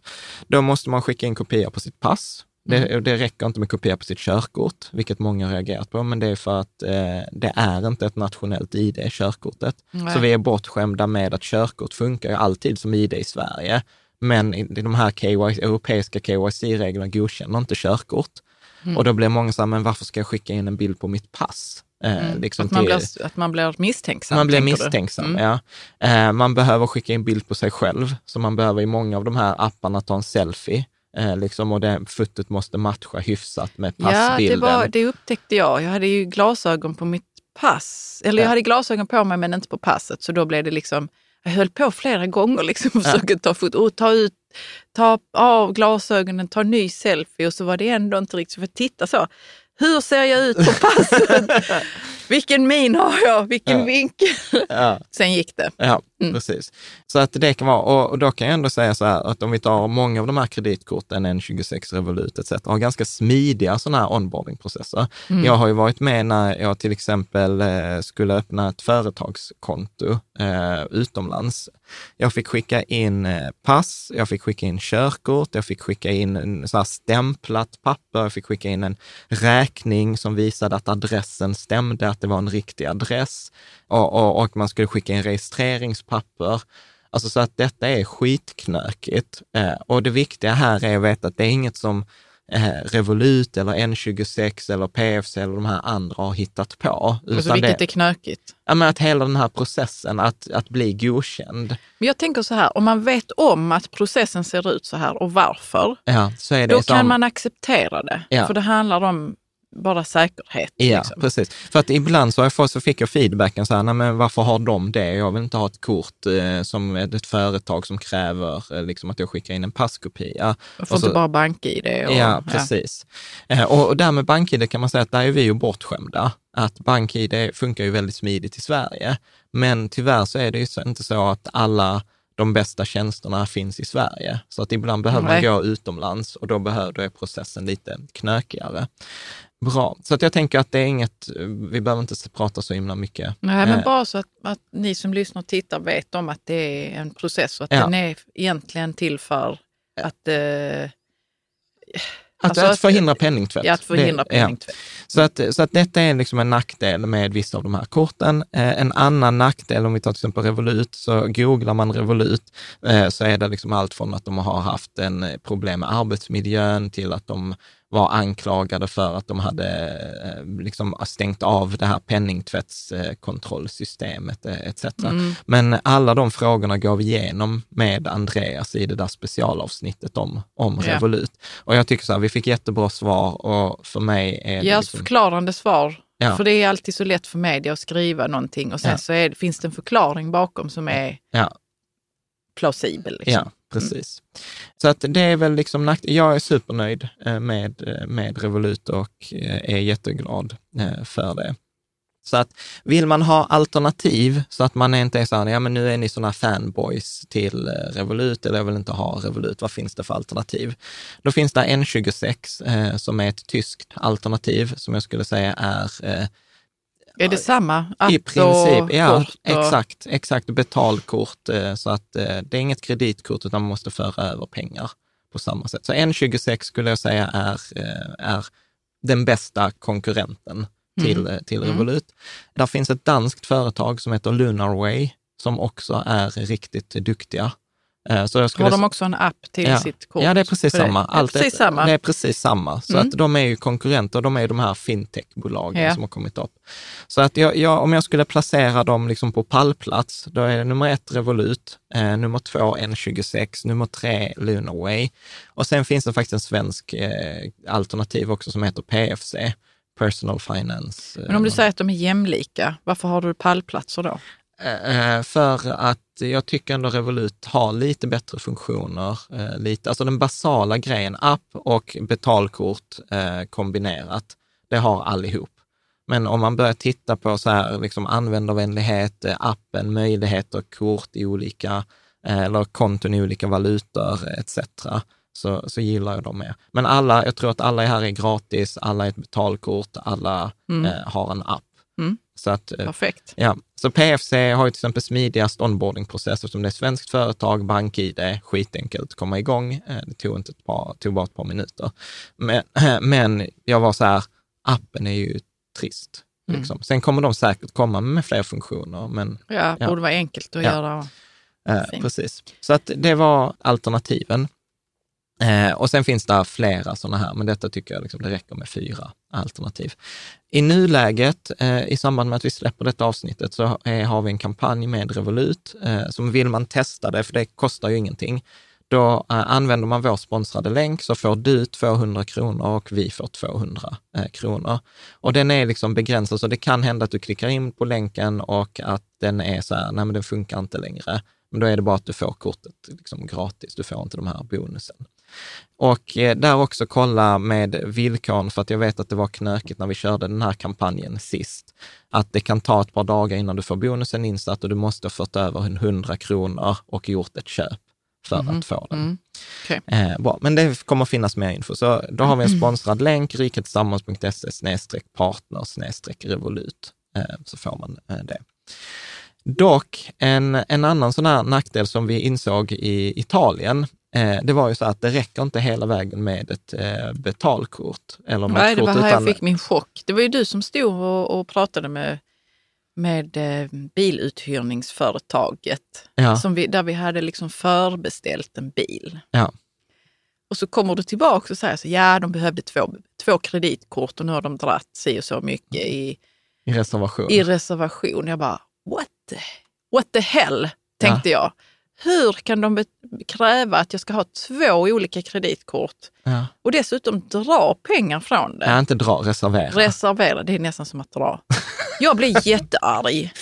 Då måste man skicka in kopior på sitt pass det, mm. det räcker inte med kopia på sitt körkort, vilket många har reagerat på, men det är för att eh, det är inte ett nationellt ID, körkortet. Nej. Så vi är bortskämda med att körkort funkar alltid som ID i Sverige, men de här KYC, europeiska KYC-reglerna godkänner inte körkort. Mm. Och då blir många så här, men varför ska jag skicka in en bild på mitt pass? Eh, mm. Liksom att, man till, blir, att man blir misstänksam? Man blir misstänksam, mm. ja. Eh, man behöver skicka in bild på sig själv, så man behöver i många av de här apparna ta en selfie. Eh, liksom, och det, fotot måste matcha hyfsat med passbilden. Ja, det, var, det upptäckte jag. Jag hade ju glasögon på mitt pass. Eller ja. jag hade glasögon på mig men inte på passet. Så då blev det liksom, jag höll på flera gånger liksom och försökte ja. ta foto. Och ta ut, ta av glasögonen, ta ny selfie och så var det ändå inte riktigt, för titta så. Hur ser jag ut på passet? Vilken min har jag? Vilken ja. vinkel? Ja. Sen gick det. Ja, mm. precis. Så att det kan vara, och, då kan jag ändå säga så här att om vi tar många av de här kreditkorten, N26, Revolut etc., har ganska smidiga sådana här onboardingprocesser. Mm. Jag har ju varit med när jag till exempel eh, skulle öppna ett företagskonto eh, utomlands. Jag fick skicka in eh, pass, jag fick skicka in körkort, jag fick skicka in en så här stämplat papper, jag fick skicka in en räkning som visade att adressen stämde, att det var en riktig adress och, och, och man skulle skicka in registreringspapper. Alltså så att detta är skitknökigt. Eh, och det viktiga här är att veta att det är inget som eh, Revolut eller N26 eller PFC eller de här andra har hittat på. Alltså vilket det, är knökigt? Ja, men att hela den här processen att, att bli godkänd. Men jag tänker så här, om man vet om att processen ser ut så här och varför, ja, så är det då som, kan man acceptera det. Ja. För det handlar om bara säkerhet. Ja, liksom. precis. För att ibland så, jag så fick jag feedbacken så här, nej men varför har de det? Jag vill inte ha ett kort eh, som ett företag som kräver eh, liksom att jag skickar in en passkopia. Jag får så, inte bara bank-id. Och, ja, precis. Ja. Eh, och, och där med bank-id kan man säga att där är vi ju bortskämda. Att bank-id funkar ju väldigt smidigt i Sverige. Men tyvärr så är det ju inte så att alla de bästa tjänsterna finns i Sverige. Så att ibland behöver Nej. man gå utomlands och då behöver processen lite knökigare. Bra, så att jag tänker att det är inget, vi behöver inte prata så himla mycket. Nej, men eh. bara så att, att ni som lyssnar och tittar vet om att det är en process och att ja. den är egentligen till för att eh, att, alltså att förhindra penningtvätt. Ja, att förhindra det, penningtvätt. Ja. Så, att, så att detta är liksom en nackdel med vissa av de här korten. Eh, en annan nackdel, om vi tar till exempel Revolut, så googlar man Revolut eh, så är det liksom allt från att de har haft en problem med arbetsmiljön till att de var anklagade för att de hade eh, liksom stängt av det här penningtvättskontrollsystemet eh, etc. Mm. Men alla de frågorna gav vi igenom med Andreas i det där specialavsnittet om, om ja. Revolut. Och jag tycker så här, vi fick jättebra svar och för mig är det... Ja, liksom... förklarande svar. Ja. För det är alltid så lätt för media att skriva någonting och sen ja. så är, finns det en förklaring bakom som är plausibel. Liksom. Precis. precis. Så att det är väl liksom Jag är supernöjd eh, med, eh, med Revolut och eh, är jätteglad för det. Så att vill man ha alternativ så att man inte är så här, ja men nu är ni sådana fanboys till Revolut eller jag vill inte ha Revolut, vad finns det för alternativ? Då finns det N26 eh, som är ett tyskt alternativ som jag skulle säga är eh, är det samma app I princip, och ja, kort? Och... Exakt, exakt. Betalkort. Eh, så att eh, det är inget kreditkort utan man måste föra över pengar på samma sätt. Så N26 skulle jag säga är, eh, är den bästa konkurrenten till, mm. till mm. Revolut. Mm. Där finns ett danskt företag som heter Lunarway som också är riktigt duktiga så jag skulle... Har de också en app till ja. sitt kort? Ja, det är precis samma. Allt det är precis samma. Det är precis samma. Så mm. att de är ju konkurrenter, de är ju de här fintechbolagen ja. som har kommit upp. Så att jag, jag, om jag skulle placera dem liksom på pallplats, då är det nummer ett Revolut, eh, nummer två N26, nummer tre Lunarway. Och sen finns det faktiskt en svensk eh, alternativ också som heter PFC, Personal Finance. Men om du säger att de är jämlika, varför har du pallplatser då? Eh, eh, för att jag tycker ändå Revolut har lite bättre funktioner. Eh, lite, alltså den basala grejen, app och betalkort kombinerat, det har allihop. Men om man börjar titta på så här, liksom användarvänlighet, appen, möjligheter, kort i olika, eller konton i olika valutor etc. Så, så gillar jag dem mer. Men alla, jag tror att alla här är gratis, alla är ett betalkort, alla mm. eh, har en app. Mm. Så att, Perfekt. Ja, så PFC har ju till exempel smidigast onboardingprocess eftersom det är svenskt företag, bank-id, skitenkelt att komma igång. Eh, det tog, inte ett par, tog bara ett par minuter. Men, men jag var så här, appen är ju trist. Mm. Liksom. Sen kommer de säkert komma med fler funktioner. Men, ja, det borde vara enkelt att ja. göra. Eh, precis. Så att det var alternativen. Eh, och sen finns det flera sådana här, men detta tycker jag liksom, det räcker med fyra alternativ. I nuläget, eh, i samband med att vi släpper detta avsnittet, så eh, har vi en kampanj med Revolut. Eh, som vill man testa det, för det kostar ju ingenting, då eh, använder man vår sponsrade länk så får du 200 kronor och vi får 200 kronor. Och den är liksom begränsad, så det kan hända att du klickar in på länken och att den är så här, nej men den funkar inte längre. Men då är det bara att du får kortet liksom gratis, du får inte de här bonusen. Och eh, där också kolla med villkoren, för att jag vet att det var knökigt när vi körde den här kampanjen sist, att det kan ta ett par dagar innan du får bonusen insatt och du måste ha fått över 100 kronor och gjort ett köp för mm. att få den. Mm. Okay. Eh, bra, men det kommer finnas mer info. Så då har vi en sponsrad länk, riketillsammans.se partner revolut, eh, så får man eh, det. Dock, en, en annan sån här nackdel som vi insåg i Italien, det var ju så att det räcker inte hela vägen med ett eh, betalkort. Eller Nej, det var här jag fick min chock. Det var ju du som stod och, och pratade med, med eh, biluthyrningsföretaget, ja. som vi, där vi hade liksom förbeställt en bil. Ja. Och så kommer du tillbaka och säger så ja, de behövde två, två kreditkort och nu har de dratt si och så mycket i, I reservation. I reservation. Jag bara, what the, what the hell, tänkte ja. jag. Hur kan de kräva att jag ska ha två olika kreditkort ja. och dessutom dra pengar från det? Ja, inte dra, reservera. Reservera, det är nästan som att dra. Jag blir jättearg.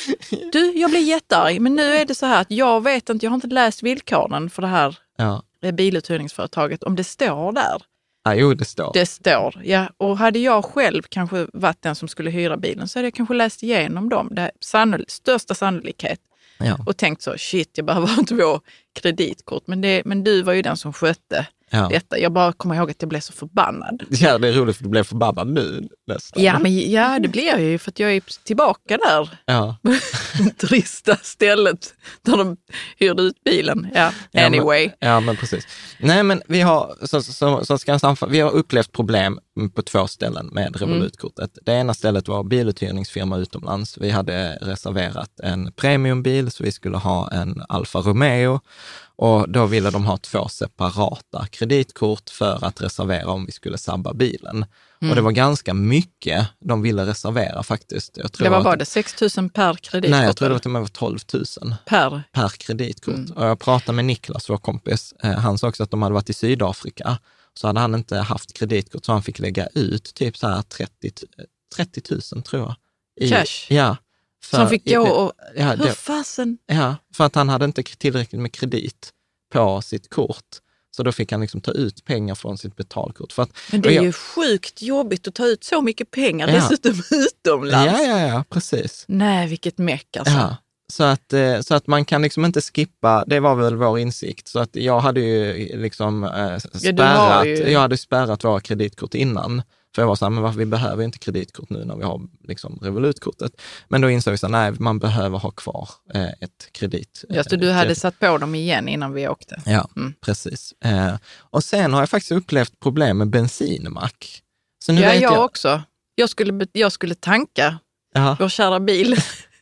Du, jag blir jättearg. Men nu är det så här att jag vet inte, jag har inte läst villkoren för det här ja. biluthyrningsföretaget, om det står där. Ja, jo, det står. Det står, ja. Och hade jag själv kanske varit den som skulle hyra bilen så hade jag kanske läst igenom dem. Det är sannolik, största sannolikhet. Ja. Och tänkt så, shit, jag behöver ha två kreditkort. Men, det, men du var ju den som skötte ja. detta. Jag bara kommer ihåg att jag blev så förbannad. Ja, det är roligt för du blev förbannad nu nästan. Ja, men, ja det blir jag ju för att jag är tillbaka där. Ja. Trista stället där de hyrde ut bilen. Ja, anyway. Ja men, ja, men precis. Nej, men vi har, så, så, så ska vi har upplevt problem på två ställen med mm. Revolutkortet. Mm. Det ena stället var biluthyrningsfirma utomlands. Vi hade reserverat en premiumbil, så vi skulle ha en Alfa Romeo och då ville de ha två separata kreditkort för att reservera om vi skulle sabba bilen. Mm. Och det var ganska mycket de ville reservera faktiskt. Jag tror det var bara det 6 000 per kreditkort? Nej, jag tror det var 12 000 per, per kreditkort. Mm. Och jag pratade med Niklas, vår kompis. Eh, han sa också att de hade varit i Sydafrika. Så hade han inte haft kreditkort så han fick lägga ut typ så här 30, 30 000 tror jag. I, Cash? Ja, för, som fick gå och... Ja, hur fasen? Ja, för att han hade inte tillräckligt med kredit på sitt kort. Så då fick han liksom ta ut pengar från sitt betalkort. För att, Men det är jag, ju sjukt jobbigt att ta ut så mycket pengar, ja. dessutom utomlands. Ja, ja, ja, precis. Nej, vilket meck alltså. Ja. Så att, eh, så att man kan liksom inte skippa, det var väl vår insikt. Så att jag hade ju liksom äh, spärrat, ja, ju... jag hade spärrat våra kreditkort innan. För jag var så här, men varför, vi behöver inte kreditkort nu när vi har liksom Revolutkortet. Men då insåg vi att nej, man behöver ha kvar eh, ett kredit. Ja, så du hade kredit. satt på dem igen innan vi åkte? Ja, mm. precis. Eh, och sen har jag faktiskt upplevt problem med bensinmack. Så nu ja, vet jag, jag också. Jag skulle, jag skulle tanka Aha. vår kära bil.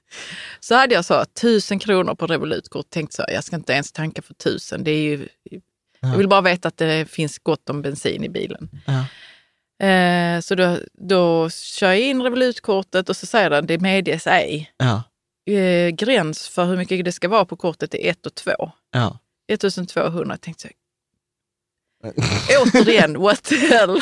så hade jag så tusen kronor på Revolutkort. Tänkte så, jag ska inte ens tanka för tusen. Det är ju, jag vill bara veta att det finns gott om bensin i bilen. Ja. Eh, så då, då kör jag in Revolutkortet och så säger den det medges ej. Ja. Eh, gräns för hur mycket det ska vara på kortet är 1 och 2. Ja. 1200. Tänkte jag. Återigen, what the hell?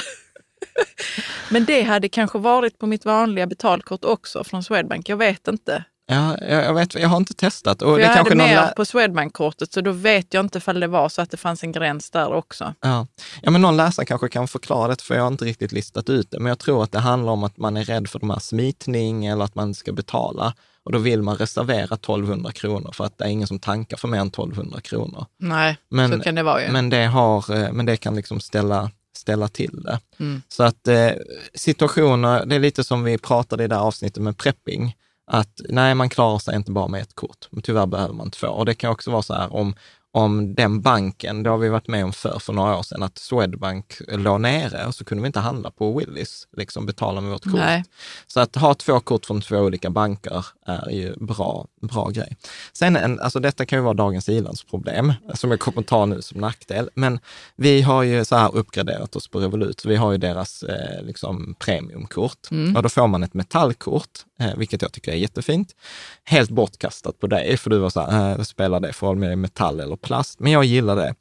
Men det hade kanske varit på mitt vanliga betalkort också från Swedbank. Jag vet inte. Ja, jag, vet, jag har inte testat. Och det jag hade mer på Swedbank-kortet så då vet jag inte ifall det var så att det fanns en gräns där också. Ja. ja, men någon läsare kanske kan förklara det, för jag har inte riktigt listat ut det. Men jag tror att det handlar om att man är rädd för de här smitning eller att man ska betala. Och då vill man reservera 1200 kronor för att det är ingen som tankar för mer än 1200 kronor. Nej, men, så kan det vara ju. Men det, har, eh, men det kan liksom ställa, ställa till det. Mm. Så att eh, situationer, det är lite som vi pratade i det här avsnittet med prepping att nej, man klarar sig inte bara med ett kort. Men tyvärr behöver man två. Och det kan också vara så här om, om den banken, det har vi varit med om för, för några år sedan, att Swedbank låg nere och så kunde vi inte handla på Willys, liksom betala med vårt kort. Nej. Så att ha två kort från två olika banker är ju bra, bra grej. Sen, en, alltså detta kan ju vara dagens ilandsproblem, som jag kommer ta nu som nackdel, men vi har ju så här uppgraderat oss på Revolut, vi har ju deras eh, liksom premiumkort mm. och då får man ett metallkort, Eh, vilket jag tycker är jättefint. Helt bortkastat på dig, för du var så här, äh, spelar det för roll med metall eller plast? Men jag gillar det.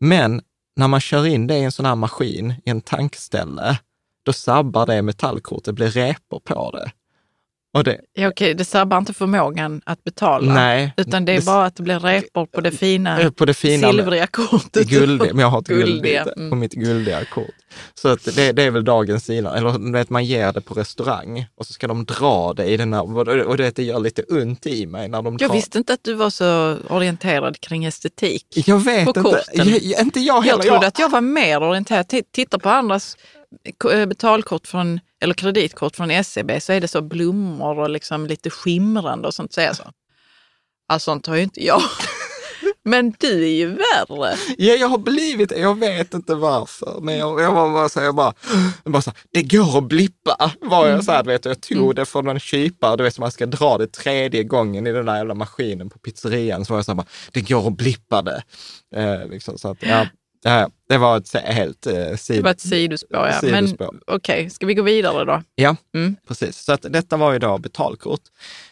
Men när man kör in det i en sån här maskin, i en tankställe, då sabbar det metallkortet, det blir repor på det. Och det, ja, okej, det sabbar inte förmågan att betala, Nej, utan det är det, bara att det blir repor på det fina, eh, på det fina silvriga kortet. Guldiga, men jag har ett guldiga, mm. på mitt guldiga kort. Så att det, det är väl dagens sida. Eller vet, man ger det på restaurang och så ska de dra det i den här, och det, det gör lite ont i mig när de Jag drar. visste inte att du var så orienterad kring estetik. Jag vet inte, jag, inte jag heller. Jag trodde jag... att jag var mer orienterad. Titta på andras Eh, betalkort från, eller kreditkort från SEB så är det så blommor och liksom lite skimrande och sånt. Så jag så. Alltså, sånt har ju inte jag. Men du är ju värre. Ja, jag har blivit Jag vet inte varför. Men jag, jag var bara så här, jag bara, jag bara så här, det går att blippa. Var jag så här, vet, jag tog mm. det från en kypare, du vet, man ska dra det tredje gången i den där jävla maskinen på pizzerian. Så var jag så här, bara, det går att blippa det. Eh, liksom, så att, ja. Ja, det var ett helt eh, sid... Det var ett sidospår, ja. Sidospår. Men okej, okay. ska vi gå vidare då? Ja, mm. precis. Så att detta var ju då betalkort.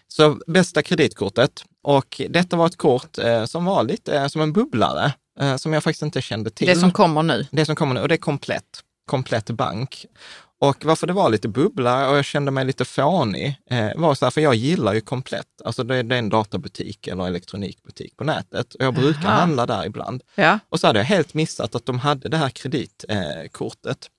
Så bästa kreditkortet. Och detta var ett kort eh, som var lite eh, som en bubblare, eh, som jag faktiskt inte kände till. Det som kommer nu? Det som kommer nu, och det är komplett. Komplett bank. Och varför det var lite bubbla och jag kände mig lite fånig eh, var så här, för jag gillar ju komplett. Alltså det, det är en databutik eller elektronikbutik på nätet och jag brukar Aha. handla där ibland. Ja. Och så hade jag helt missat att de hade det här kreditkortet.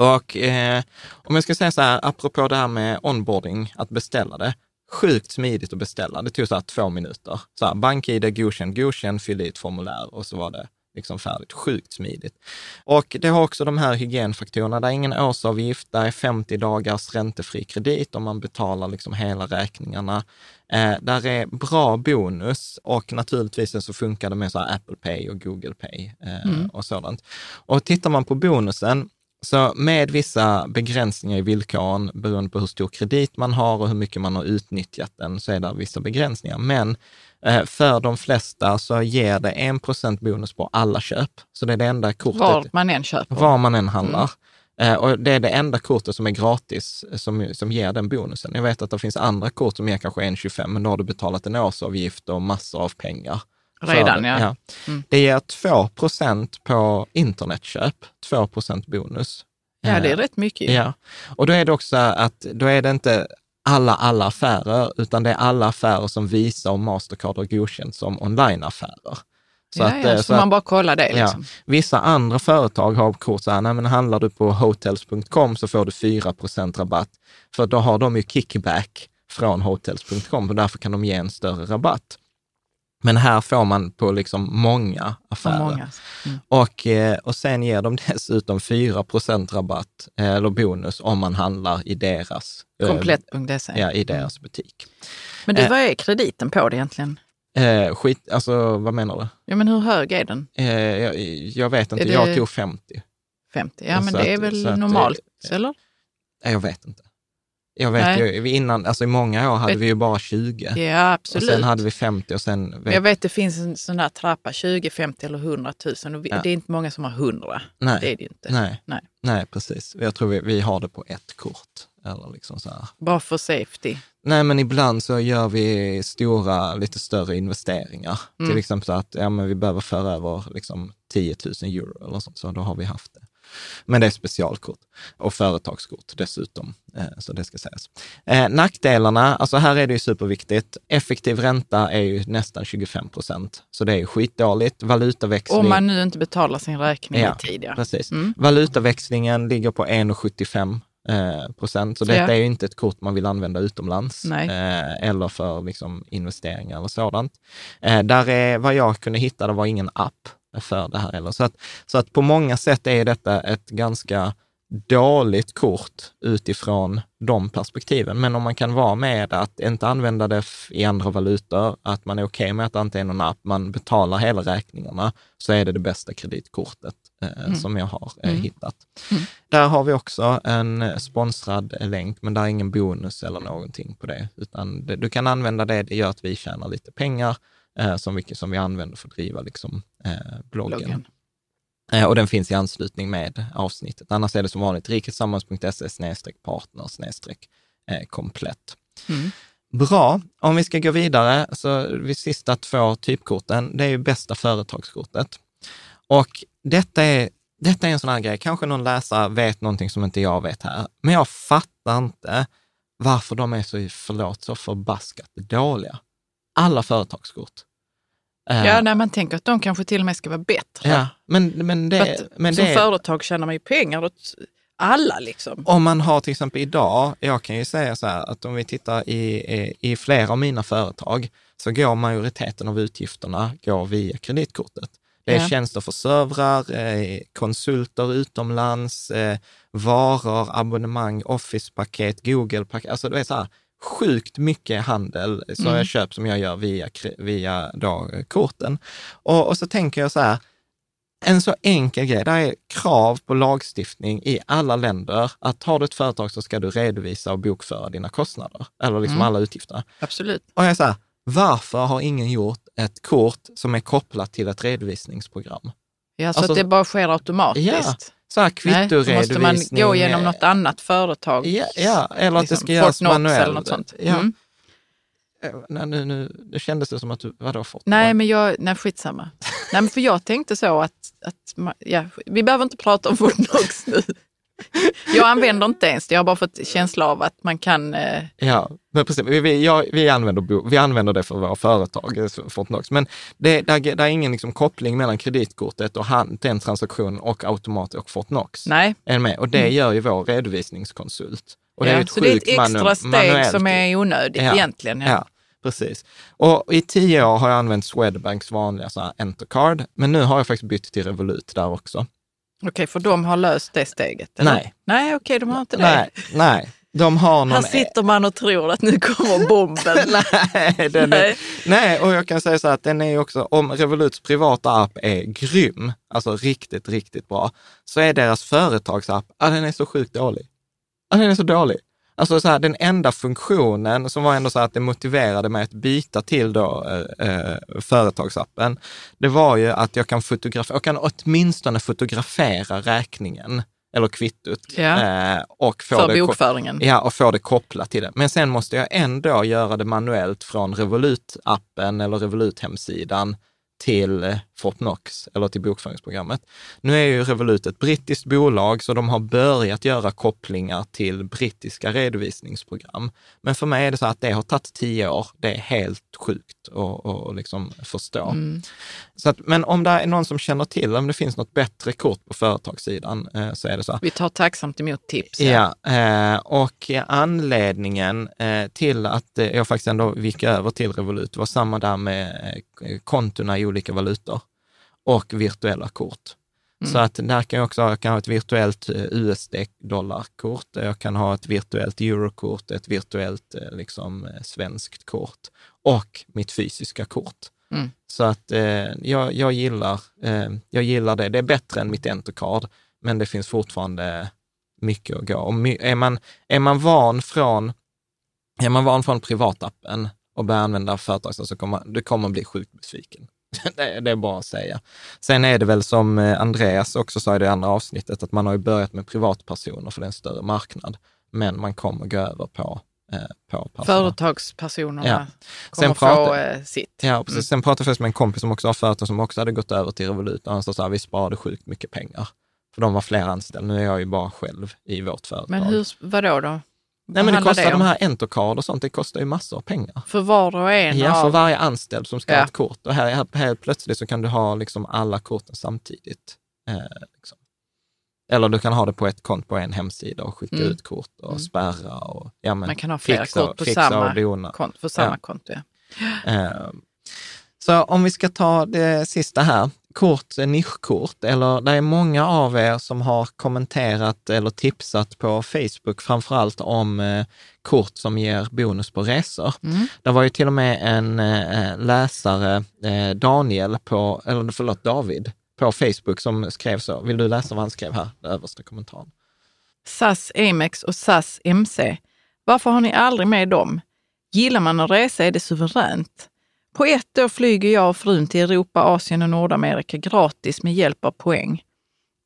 Eh, och eh, om jag ska säga så här, apropå det här med onboarding, att beställa det, sjukt smidigt att beställa. Det tog så här två minuter. Så här, BankID, godkänd, godkänd, fyll i ett formulär och så var det liksom färdigt. Sjukt smidigt. Och det har också de här hygienfaktorerna. Det är ingen årsavgift, det är 50 dagars räntefri kredit om man betalar liksom hela räkningarna. Eh, där är bra bonus och naturligtvis så funkar det med så Apple Pay och Google Pay eh, mm. och sådant. Och tittar man på bonusen, så med vissa begränsningar i villkoren beroende på hur stor kredit man har och hur mycket man har utnyttjat den, så är det vissa begränsningar. Men Eh, för de flesta så ger det 1% bonus på alla köp. Så det är det enda kortet. Var man än köper. Var man än handlar. Mm. Och det är det enda kortet som är gratis som, som ger den bonusen. Jag vet att det finns andra kort som ger kanske 1,25, men då har du betalat en årsavgift och massor av pengar. Redan, ja. ja. Mm. Det ger 2% på internetköp, 2% bonus. Ja, det är rätt mycket. Ja, och då är det också att då är det inte alla, alla affärer, utan det är alla affärer som Visa och Mastercard har godkänt som onlineaffärer. Så, ja, att, ja, eh, så, så man bara kollar det. Liksom. Ja. Vissa andra företag har kort så här, nej, men handlar du på hotels.com så får du 4% rabatt. För då har de ju kickback från hotels.com och därför kan de ge en större rabatt. Men här får man på liksom många affärer. Många. Mm. Och, eh, och sen ger de dessutom 4 rabatt eh, eller bonus om man handlar i deras, Komplett.se. Ja, i deras butik. Men du, vad är krediten på det egentligen? Eh, skit, alltså vad menar du? Ja, men hur hög är den? Eh, jag, jag, vet inte, det... jag tog 50. 50, ja men det är väl att, normalt, att, eller? Jag vet inte. Jag vet ju, innan, alltså i många år hade vet, vi ju bara 20. Ja, absolut. Och sen hade vi 50 och sen... Vet, jag vet det finns en sån där trappa, 20, 50 eller 100 000. Och vi, ja. Det är inte många som har 100. Nej. Det är det inte. Nej, Nej. Nej precis. Jag tror vi, vi har det på ett kort. Eller liksom så här. Bara för safety? Nej, men ibland så gör vi stora, lite större investeringar. Mm. Till exempel så att ja, men vi behöver föra över liksom 10 000 euro eller sånt, så då har vi haft det. Men det är specialkort och företagskort dessutom, eh, så det ska sägas. Eh, nackdelarna, alltså här är det ju superviktigt. Effektiv ränta är ju nästan 25 procent, så det är ju skitdåligt. Valutaväxling... Om man nu inte betalar sin räkning ja, i tid. Ja, precis. Mm. Valutaväxlingen ligger på 1,75 eh, procent, så detta ja. är ju inte ett kort man vill använda utomlands eh, eller för liksom, investeringar eller sådant. Eh, där är, vad jag kunde hitta, det var ingen app för det här heller. Så att, så att på många sätt är detta ett ganska dåligt kort utifrån de perspektiven. Men om man kan vara med att inte använda det i andra valutor, att man är okej okay med att det inte är någon app, man betalar hela räkningarna, så är det det bästa kreditkortet eh, mm. som jag har eh, mm. hittat. Mm. Där har vi också en sponsrad länk, men där är ingen bonus eller någonting på det, utan det, du kan använda det, det gör att vi tjänar lite pengar eh, som, vi, som vi använder för att driva liksom, eh, bloggen. bloggen. Eh, och den finns i anslutning med avsnittet. Annars är det som vanligt rikesammans.se partner eh, komplett. Mm. Bra, om vi ska gå vidare, så vi sista två typkorten, det är ju bästa företagskortet. Och detta är, detta är en sån här grej, kanske någon läsare vet någonting som inte jag vet här, men jag fattar inte varför de är så, förlåt, så förbaskat dåliga. Alla företagskort. Ja, när man tänker att de kanske till och med ska vara bättre. Ja, men, men det, men som det, företag tjänar man ju pengar åt alla. Liksom. Om man har till exempel idag, jag kan ju säga så här att om vi tittar i, i, i flera av mina företag, så går majoriteten av utgifterna går via kreditkortet. Det är ja. tjänster för servrar, eh, konsulter utomlands, eh, varor, abonnemang, Office-paket, Google-paket. Alltså det är så här, sjukt mycket handel som mm. jag köper som jag gör via, via då, korten. Och, och så tänker jag så här, en så enkel grej, det är krav på lagstiftning i alla länder att har du ett företag så ska du redovisa och bokföra dina kostnader, eller liksom mm. alla utgifter. Absolut. Och jag säger, varför har ingen gjort ett kort som är kopplat till ett redovisningsprogram? Ja, så alltså, att det bara sker automatiskt. Ja, så här kvittoredovisning. måste man gå genom något annat företag. Ja, ja eller att det ska liksom göras manuellt. Eller något sånt. Ja. Mm. Eh, nej, nu, nu, nu kändes det som att du, vadå fått? Nej, men jag, nej skitsamma. nej, men för jag tänkte så att, att ja, vi behöver inte prata om Fortnox nu. Jag använder inte ens det, jag har bara fått känsla av att man kan... Eh... Ja, men precis. Vi, vi, ja, vi, använder, vi använder det för våra företag, eh, Fortnox. Men det, där, där är ingen liksom koppling mellan kreditkortet och han, den transaktionen och automat och Fortnox. Nej. Är med? Och det mm. gör ju vår redovisningskonsult. Och det ja, är ett så det är ett extra steg manuellt. som är onödigt ja. egentligen. Ja. ja. Precis. Och i tio år har jag använt Swedbanks vanliga så här Entercard, men nu har jag faktiskt bytt till Revolut där också. Okej, okay, för de har löst det steget? Eller? Nej. Nej, okej, okay, de har inte det. Nej, nej. De har någon... Här sitter man och tror att nu kommer bomben. nej, den nej. Är, nej, och jag kan säga så att den är också, om Revoluts privata app är grym, alltså riktigt, riktigt bra, så är deras företagsapp, ja, den är så sjukt dålig. Ja, den är så dålig. Alltså så här, den enda funktionen som var ändå så att det motiverade mig att byta till då, eh, eh, företagsappen, det var ju att jag kan fotografera, jag kan åtminstone fotografera räkningen eller kvittot. Ja. Eh, och få För det, bokföringen. Ja, och få det kopplat till det. Men sen måste jag ändå göra det manuellt från Revolut-appen eller Revolut-hemsidan till Fortnox eller till bokföringsprogrammet. Nu är ju Revolut ett brittiskt bolag, så de har börjat göra kopplingar till brittiska redovisningsprogram. Men för mig är det så att det har tagit tio år. Det är helt sjukt att liksom förstå. Mm. Så att, men om det är någon som känner till om det finns något bättre kort på företagssidan eh, så är det så. Vi tar tacksamt emot tips. Ja, ja eh, och anledningen eh, till att jag faktiskt ändå gick över till Revolut var samma där med kontona i olika valutor och virtuella kort. Mm. Så att där kan jag också jag kan ha ett virtuellt eh, USD-dollarkort, jag kan ha ett virtuellt eurokort, ett virtuellt eh, liksom, eh, svenskt kort och mitt fysiska kort. Mm. Så att eh, jag, jag, gillar, eh, jag gillar det. Det är bättre än mitt Entercard, men det finns fortfarande mycket att gå. Och är, man, är man van från är man van från privatappen och börjar använda företags så kommer du kommer bli sjukt besviken. det, det är bara att säga. Sen är det väl som eh, Andreas också sa i det andra avsnittet, att man har ju börjat med privatpersoner för det är en större marknad, men man kommer gå över på eh, på Företagspersonerna ja. kommer Sen få eh, sitt. Ja, precis. Mm. Sen pratade jag med en kompis som också har företag som också hade gått över till Revolut och han sa så här, vi sparade sjukt mycket pengar. För de var fler anställda. Nu är jag ju bara själv i vårt företag. Men hur, vadå då? Nej, men det kostar det de här Entercard och sånt, det kostar ju massor av pengar. För var och en Ja, för varje anställd som ska ja. ha ett kort. Och här, här plötsligt så kan du ha liksom alla korten samtidigt. Eh, liksom. Eller du kan ha det på ett konto på en hemsida och skicka mm. ut kort och mm. spärra. Och, ja, men, Man kan ha flera kort på samma, konto, för samma ja. konto. Ja. Eh, så om vi ska ta det sista här kort, nischkort, eller det är många av er som har kommenterat eller tipsat på Facebook, framförallt om eh, kort som ger bonus på resor. Mm. Det var ju till och med en eh, läsare, eh, Daniel, på, eller förlåt, David, på Facebook som skrev så. Vill du läsa vad han skrev här, den översta kommentaren? SAS Amex och SAS MC. Varför har ni aldrig med dem? Gillar man att resa är det suveränt. På ett år flyger jag och frun till Europa, Asien och Nordamerika gratis med hjälp av poäng.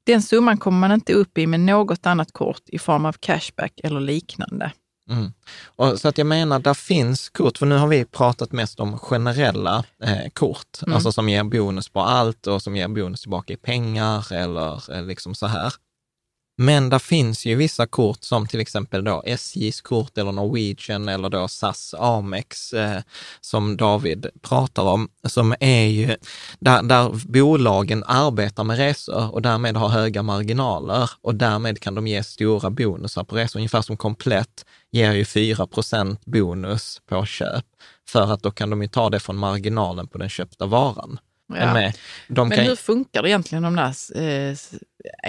Den summan kommer man inte upp i med något annat kort i form av cashback eller liknande. Mm. Och så att jag menar, där finns kort, för nu har vi pratat mest om generella eh, kort, mm. alltså som ger bonus på allt och som ger bonus tillbaka i pengar eller eh, liksom så här. Men det finns ju vissa kort som till exempel då SJs kort eller Norwegian eller då SAS Amex eh, som David pratar om, som är ju där, där bolagen arbetar med resor och därmed har höga marginaler och därmed kan de ge stora bonusar på resor. Ungefär som Komplett ger ju 4% bonus på köp för att då kan de ju ta det från marginalen på den köpta varan. Ja. Med. De Men kan... hur funkar det egentligen de där eh,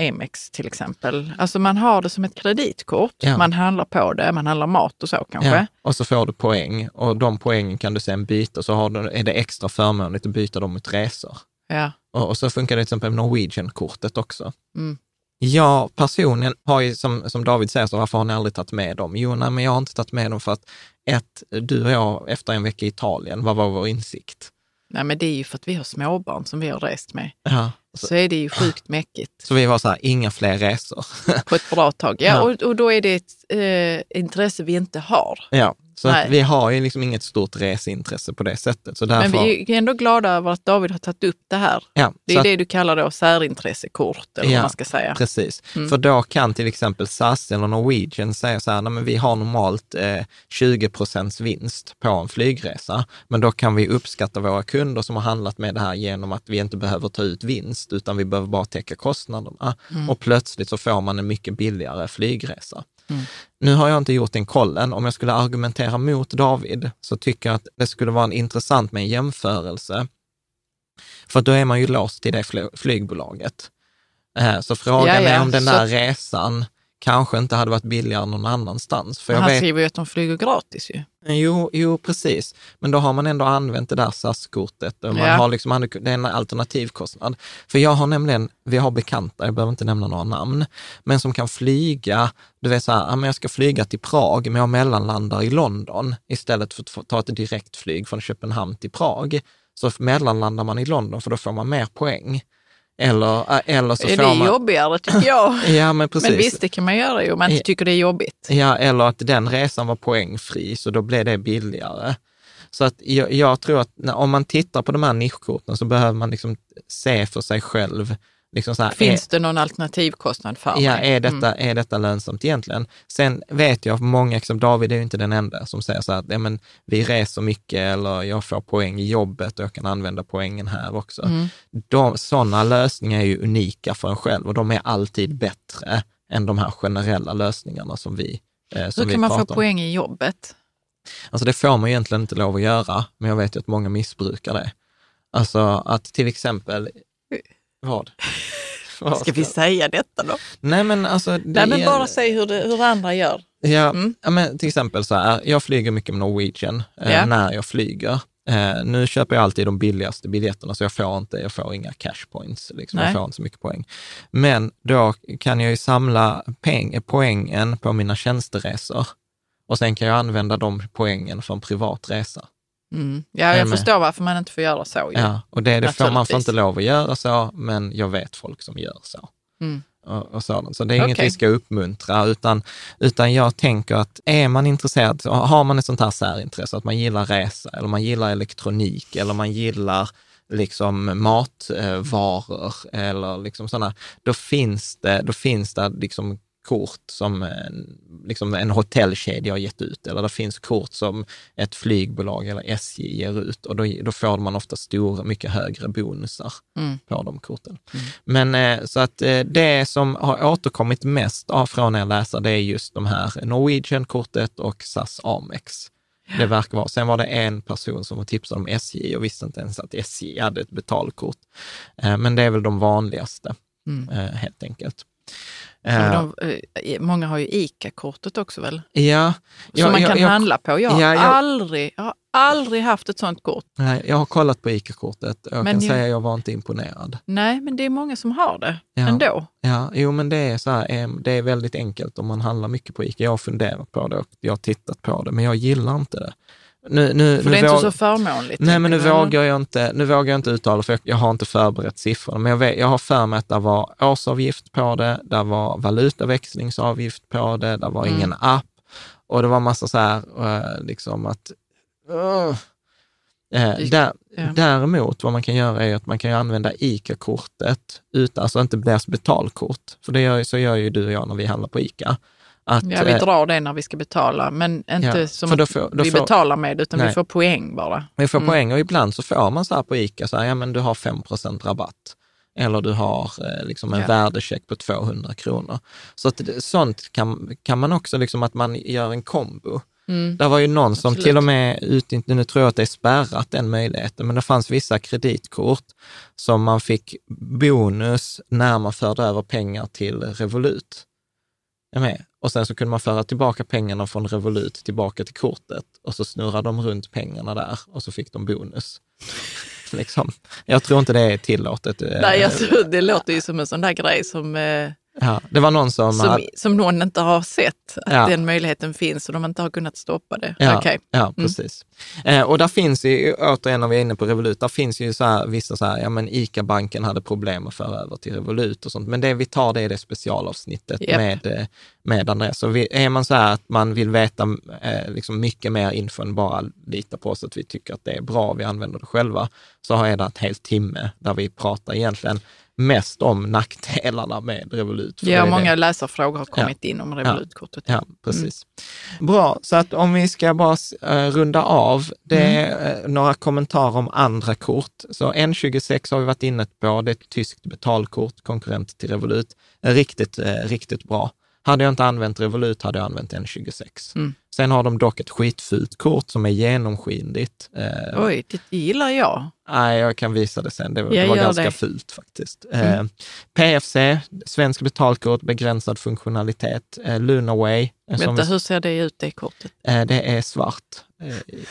Amex till exempel? Alltså man har det som ett kreditkort, ja. man handlar på det, man handlar mat och så kanske. Ja. Och så får du poäng och de poängen kan du sen byta, så har du, är det extra förmånligt att byta dem mot resor. Ja. Och, och så funkar det till exempel Norwegian-kortet också. Mm. Jag personligen har ju, som, som David säger, så varför har ni aldrig tagit med dem? Jo, nej, men jag har inte tagit med dem för att ett, du och jag efter en vecka i Italien, vad var vår insikt? Nej, men det är ju för att vi har småbarn som vi har rest med. Ja, så, så är det ju sjukt mäckigt. Så vi var så här, inga fler resor. På ett bra tag, ja. ja. Och, och då är det ett eh, intresse vi inte har. Ja, så att vi har ju liksom inget stort reseintresse på det sättet. Så därför... Men vi är ändå glada över att David har tagit upp det här. Ja, det är att... det du kallar då särintressekort, eller ja, vad man ska säga. Precis, mm. för då kan till exempel SAS eller Norwegian säga så här, men vi har normalt eh, 20 procents vinst på en flygresa, men då kan vi uppskatta våra kunder som har handlat med det här genom att vi inte behöver ta ut vinst, utan vi behöver bara täcka kostnaderna. Mm. Och plötsligt så får man en mycket billigare flygresa. Mm. Nu har jag inte gjort den kollen. Om jag skulle argumentera mot David så tycker jag att det skulle vara intressant med en jämförelse. För då är man ju låst till det flygbolaget. Eh, så frågan är om den där så... resan kanske inte hade varit billigare någon annanstans. För han vet... skriver ju att de flyger gratis ju. Jo, jo, precis. Men då har man ändå använt det där SAS-kortet. Man ja. har liksom, det är en alternativkostnad. För jag har nämligen, vi har bekanta, jag behöver inte nämna några namn, men som kan flyga, du vet så här, jag ska flyga till Prag, men jag mellanlandar i London istället för att ta ett direktflyg från Köpenhamn till Prag. Så mellanlandar man i London, för då får man mer poäng. Eller, äh, eller så är får det man... jobbigare tycker jag. ja, men, precis. men visst, det kan man göra ju om man inte tycker det är jobbigt. Ja, eller att den resan var poängfri, så då blev det billigare. Så att jag, jag tror att när, om man tittar på de här nischkorten så behöver man liksom se för sig själv Liksom här, Finns är, det någon alternativkostnad för ja, mig? Är detta, mm. är detta lönsamt egentligen? Sen vet jag många, liksom, David är ju inte den enda som säger så här, ja, men vi reser mycket eller jag får poäng i jobbet och jag kan använda poängen här också. Mm. De, sådana lösningar är ju unika för en själv och de är alltid bättre än de här generella lösningarna som vi eh, som Hur kan man få poäng i jobbet? Alltså det får man egentligen inte lov att göra, men jag vet ju att många missbrukar det. Alltså att till exempel vad? Vad ska vi säga detta då? Nej men alltså. Nej men bara säg hur, det, hur andra gör. Ja, mm. ja, men till exempel så här, jag flyger mycket med Norwegian eh, ja. när jag flyger. Eh, nu köper jag alltid de billigaste biljetterna, så jag får inte, jag får inga cash points, liksom. jag får inte så mycket poäng. Men då kan jag ju samla peng, poängen på mina tjänsteresor och sen kan jag använda de poängen för en privat resa. Mm. Ja, jag förstår varför man inte får göra så. Ju. Ja, och det, det får man får inte lov att göra så, men jag vet folk som gör så. Mm. Och, och sådant. Så det är okay. inget vi ska uppmuntra, utan, utan jag tänker att är man intresserad, har man ett sånt här särintresse, att man gillar resa, eller man gillar elektronik, eller man gillar liksom matvaror, eller liksom sådana, då finns det, då finns det liksom kort som en, liksom en hotellkedja har gett ut, eller det finns kort som ett flygbolag eller SJ ger ut och då, då får man ofta stora, mycket högre bonusar mm. på de korten. Mm. Men eh, så att eh, det som har återkommit mest från er läsare, det är just de här Norwegian-kortet och SAS Amex. Det verkar vara. Sen var det en person som tipsade om SJ och visste inte ens att SJ hade ett betalkort. Eh, men det är väl de vanligaste, mm. helt enkelt. De, eh, många har ju ICA-kortet också väl? Ja. Som man kan jag, handla på. Jag har, ja, jag, aldrig, jag har aldrig haft ett sånt kort. Nej, jag har kollat på ICA-kortet och jag men kan säga att jag var inte imponerad. Nej, men det är många som har det ja, ändå. Ja, jo men det är så här, det är väldigt enkelt om man handlar mycket på ICA. Jag har funderat på det och jag har tittat på det, men jag gillar inte det. Nu, nu, För det är inte så förmånligt? Nej, men nu vågar, jag inte, nu vågar jag inte uttala, för jag, jag har inte förberett siffrorna. Men jag, vet, jag har för mig att det var årsavgift på det, det var valutaväxlingsavgift på det, det var mm. ingen app och det var massa så här, uh, liksom att... Uh, Eh, där, ja. Däremot, vad man kan göra är att man kan använda ICA-kortet, utan, alltså inte deras betalkort. För det gör, så gör ju du och jag när vi handlar på ICA. Att, ja, vi eh, drar det när vi ska betala, men inte ja, som då får, då vi får, betalar med, utan nej. vi får poäng bara. Vi får mm. poäng och ibland så får man så här på ICA, så här, ja men du har 5% rabatt. Eller du har eh, liksom en ja. värdecheck på 200 kronor. Så att, sånt kan, kan man också, liksom att man gör en kombo. Mm. Det var ju någon som Absolut. till och med, ut, nu tror jag att det är spärrat den möjligheten, men det fanns vissa kreditkort som man fick bonus när man förde över pengar till Revolut. Jag med. Och sen så kunde man föra tillbaka pengarna från Revolut tillbaka till kortet och så snurrade de runt pengarna där och så fick de bonus. liksom. Jag tror inte det är tillåtet. Eh, Nej, jag tror, det låter ju som en sån där grej som eh Ja, det var någon som... Som, som någon inte har sett att ja. den möjligheten finns och de inte har kunnat stoppa det. Ja, okay. ja mm. precis. Eh, och där finns ju, återigen när vi är inne på Revolut, där finns ju så här, vissa så här, ja men ICA-banken hade problem att föra över till Revolut och sånt. Men det vi tar det är det specialavsnittet yep. med, eh, med Andreas. Så vi, är man så här att man vill veta eh, liksom mycket mer info än bara lita på oss att vi tycker att det är bra, vi använder det själva, så har jag det ett helt timme där vi pratar egentligen mest om nackdelarna med Revolut. Ja, många det. läsarfrågor har kommit ja. in om Revolutkortet. Ja, ja precis. Mm. Bra, så att om vi ska bara uh, runda av, det är uh, några kommentarer om andra kort. Så N26 har vi varit inne på, det är ett tyskt betalkort, konkurrent till Revolut. Riktigt, uh, riktigt bra. Hade jag inte använt Revolut hade jag använt N26. Mm. Sen har de dock ett skitfult kort som är genomskinligt. Eh, Oj, det gillar jag. Nej, jag kan visa det sen. Det, det var ganska det. fult faktiskt. Mm. Eh, PFC, svensk betalkort, begränsad funktionalitet. Eh, Lunaway. Vänta, hur ser det ut det kortet? Eh, det är svart.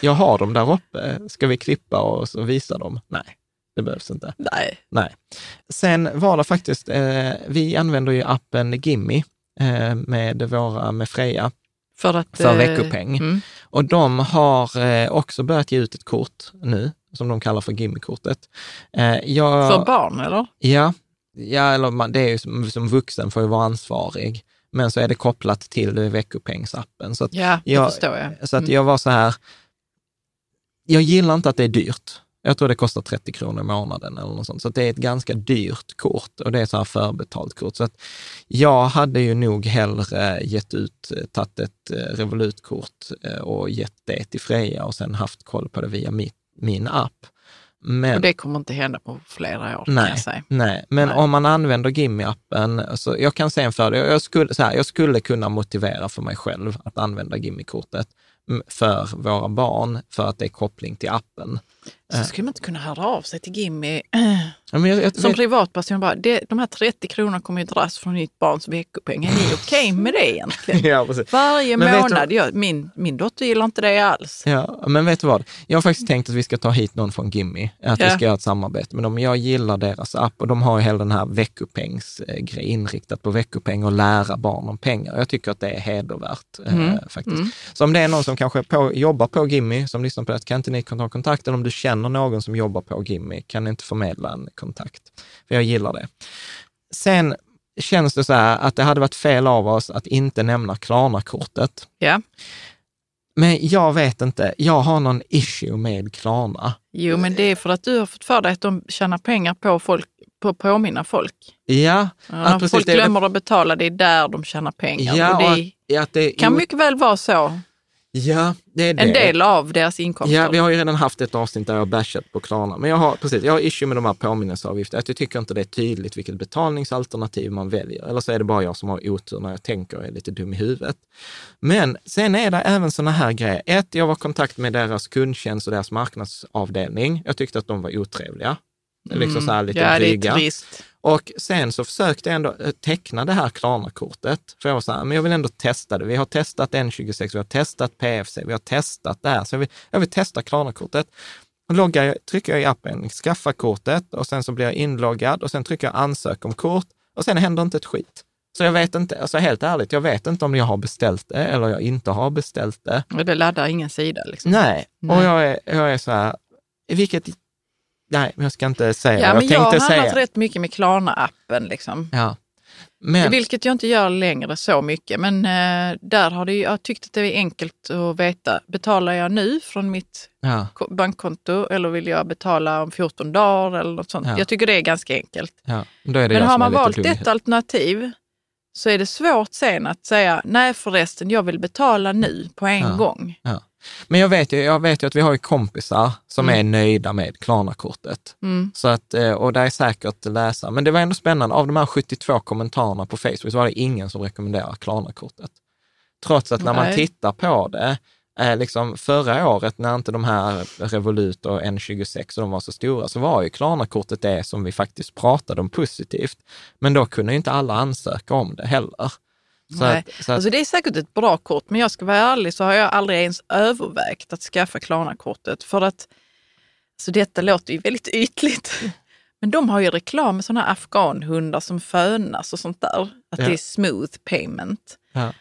Jag har dem där uppe. Ska vi klippa och så visa dem? Nej. Det behövs inte. Nej. Nej. Sen var det faktiskt, vi använder ju appen Gimme eh, med, våra, med Freja för, att, för veckopeng. Mm. Och de har eh, också börjat ge ut ett kort nu, som de kallar för Gimme-kortet. Eh, för barn eller? Ja, ja eller man, det är ju som, som vuxen får ju vara ansvarig. Men så är det kopplat till veckopengsappen. Så ja, det jag, förstår jag. Så att mm. jag var så här, jag gillar inte att det är dyrt. Jag tror det kostar 30 kronor i månaden eller något sånt. Så det är ett ganska dyrt kort och det är så här förbetalt kort. Så att jag hade ju nog hellre gett ut, eh, tagit ett eh, Revolutkort eh, och gett det till Freja och sen haft koll på det via mitt, min app. Men, och det kommer inte hända på flera år nej, säga. Nej, men nej. om man använder Gimmi-appen, så jag kan se en fördel. Jag skulle, så här, jag skulle kunna motivera för mig själv att använda Gimmi-kortet för våra barn för att det är koppling till appen. Så skulle man inte kunna höra av sig till Gimmi Ja, jag, jag, som privatperson bara, det, de här 30 kronorna kommer ju dras från mitt barns veckopeng. Är ni okej med det egentligen? ja, Varje men månad. Jag, min, min dotter gillar inte det alls. Ja, men vet du vad? Jag har faktiskt tänkt att vi ska ta hit någon från Gimmi, att ja. vi ska göra ett samarbete med dem. Jag gillar deras app och de har ju hela den här veckopengsgrejen inriktat på veckopeng och lära barn om pengar. Jag tycker att det är hedervärt eh, mm. eh, faktiskt. Mm. Så om det är någon som kanske på, jobbar på Gimmi, som lyssnar på det, kan inte ni ta kontakt? Eller om du känner någon som jobbar på Gimmi, kan inte förmedla en kontakt. För jag gillar det. Sen känns det så här att det hade varit fel av oss att inte nämna Klarna-kortet. Ja. Men jag vet inte, jag har någon issue med Klarna. Jo, men det är för att du har fått för dig att de tjänar pengar på folk på att påminna folk. Ja. ja precis, folk glömmer det... att betala, det är där de tjänar pengar. Ja, och det, och att, det kan mycket väl vara så. Ja, det är det. En del av deras inkomster. Ja, vi har ju redan haft ett avsnitt där jag har bashat på Klarna. Men jag har, precis, jag har issue med de här påminnelseavgifterna. Jag tycker inte det är tydligt vilket betalningsalternativ man väljer. Eller så är det bara jag som har otur när jag tänker och är lite dum i huvudet. Men sen är det även sådana här grejer. Ett, jag var i kontakt med deras kundtjänst och deras marknadsavdelning. Jag tyckte att de var otrevliga. Mm. Liksom så här lite ja, dryga. Och sen så försökte jag ändå eh, teckna det här Klarna-kortet. För jag var så här, men jag vill ändå testa det. Vi har testat N26, vi har testat PFC, vi har testat det här. Så jag vill, jag vill testa Klarna-kortet. Loggar jag, trycker jag i appen, skaffa kortet och sen så blir jag inloggad och sen trycker jag ansök om kort och sen händer inte ett skit. Så jag vet inte, alltså helt ärligt, jag vet inte om jag har beställt det eller jag inte har beställt det. Och det laddar ingen sida liksom? Nej, Nej. och jag är, jag är så här, vilket Nej, jag ska inte säga. Ja, jag men jag har handlat rätt mycket med Klarna-appen. Liksom. Ja. Men... Vilket jag inte gör längre så mycket, men eh, där har det, jag tyckt att det är enkelt att veta. Betalar jag nu från mitt ja. bankkonto eller vill jag betala om 14 dagar eller något sånt? Ja. Jag tycker det är ganska enkelt. Ja. men har man valt ett alternativ så är det svårt sen att säga, nej förresten, jag vill betala nu på en gång. Men jag vet, ju, jag vet ju att vi har ju kompisar som mm. är nöjda med Klarna-kortet. Mm. Så att, eh, och det är säkert läsa. Men det var ändå spännande, av de här 72 kommentarerna på Facebook så var det ingen som rekommenderar Klarna-kortet. Trots att när Nej. man tittar på det, eh, liksom förra året när inte de här Revolut och N26 och de var så stora, så var ju Klarna-kortet det som vi faktiskt pratade om positivt. Men då kunde ju inte alla ansöka om det heller. Så Nej. Att, så att... Alltså det är säkert ett bra kort, men jag ska vara ärlig så har jag aldrig ens övervägt att skaffa Klarna-kortet. För att, alltså detta låter ju väldigt ytligt, men de har ju reklam med sådana afghanhundar som fönas och sånt där. Att ja. det är smooth payment. Ja.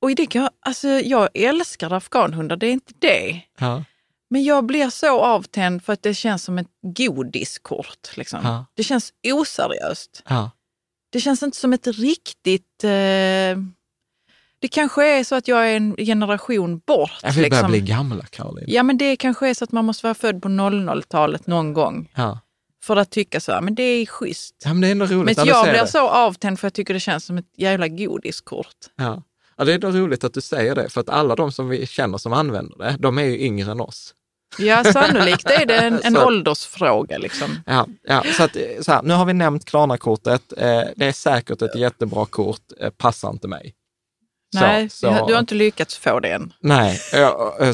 Och det kan alltså jag älskar afghanhundar, det är inte det. Ja. Men jag blir så avtänd för att det känns som ett godiskort. Liksom. Det känns oseriöst. Det känns inte som ett riktigt... Eh, det kanske är så att jag är en generation bort. Ja, vi börjar liksom. bli gamla, Caroline. Ja, men det kanske är så att man måste vara född på 00-talet någon gång. Ja. För att tycka så, men det är schysst. Ja, men det är ändå roligt men jag blir det. så avtänd för jag tycker det känns som ett jävla godiskort. Ja. ja, det är ändå roligt att du säger det, för att alla de som vi känner som använder det, de är ju yngre än oss. Ja, sannolikt är det en, en åldersfråga. Liksom. Ja, ja, så, att, så här, nu har vi nämnt Klarna-kortet. Eh, det är säkert ett jättebra kort, eh, passar inte mig. Nej, så, så, du har inte lyckats få det än. Nej,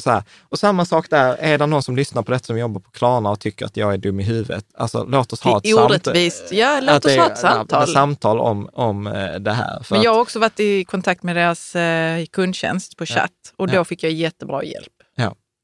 så här. och samma sak där, är det någon som lyssnar på detta som jobbar på Klarna och tycker att jag är dum i huvudet, alltså låt oss ha ett samtal. Ja, låt oss ha ett samtal. samtal om, om eh, det här. Men jag har också varit i kontakt med deras kundtjänst på chatt och då ja. fick jag jättebra hjälp.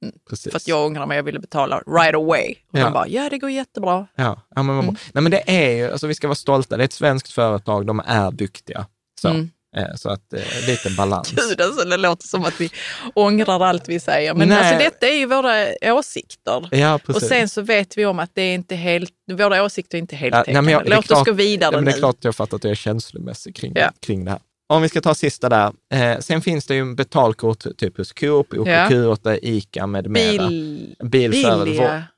Mm. För att jag ångrar mig, jag ville betala right away. Och ja. de bara, ja det går jättebra. Ja, ja men, mm. Nej, men det är ju, alltså vi ska vara stolta, det är ett svenskt företag, de är duktiga. Så. Mm. Eh, så att eh, lite balans. Gud, alltså, det låter som att vi ångrar allt vi säger. Men alltså, detta är ju våra åsikter. Ja, och sen så vet vi om att det är inte helt, våra åsikter är inte helt ja, täckande. Låt klart, oss gå vidare ja, nu. Det är klart att jag fattar att jag är känslomässig kring, ja. kring det här. Om vi ska ta sista där. Eh, sen finns det ju betalkort typ hos Coop, OKQ8, ICA med mera. Bil, Bilia,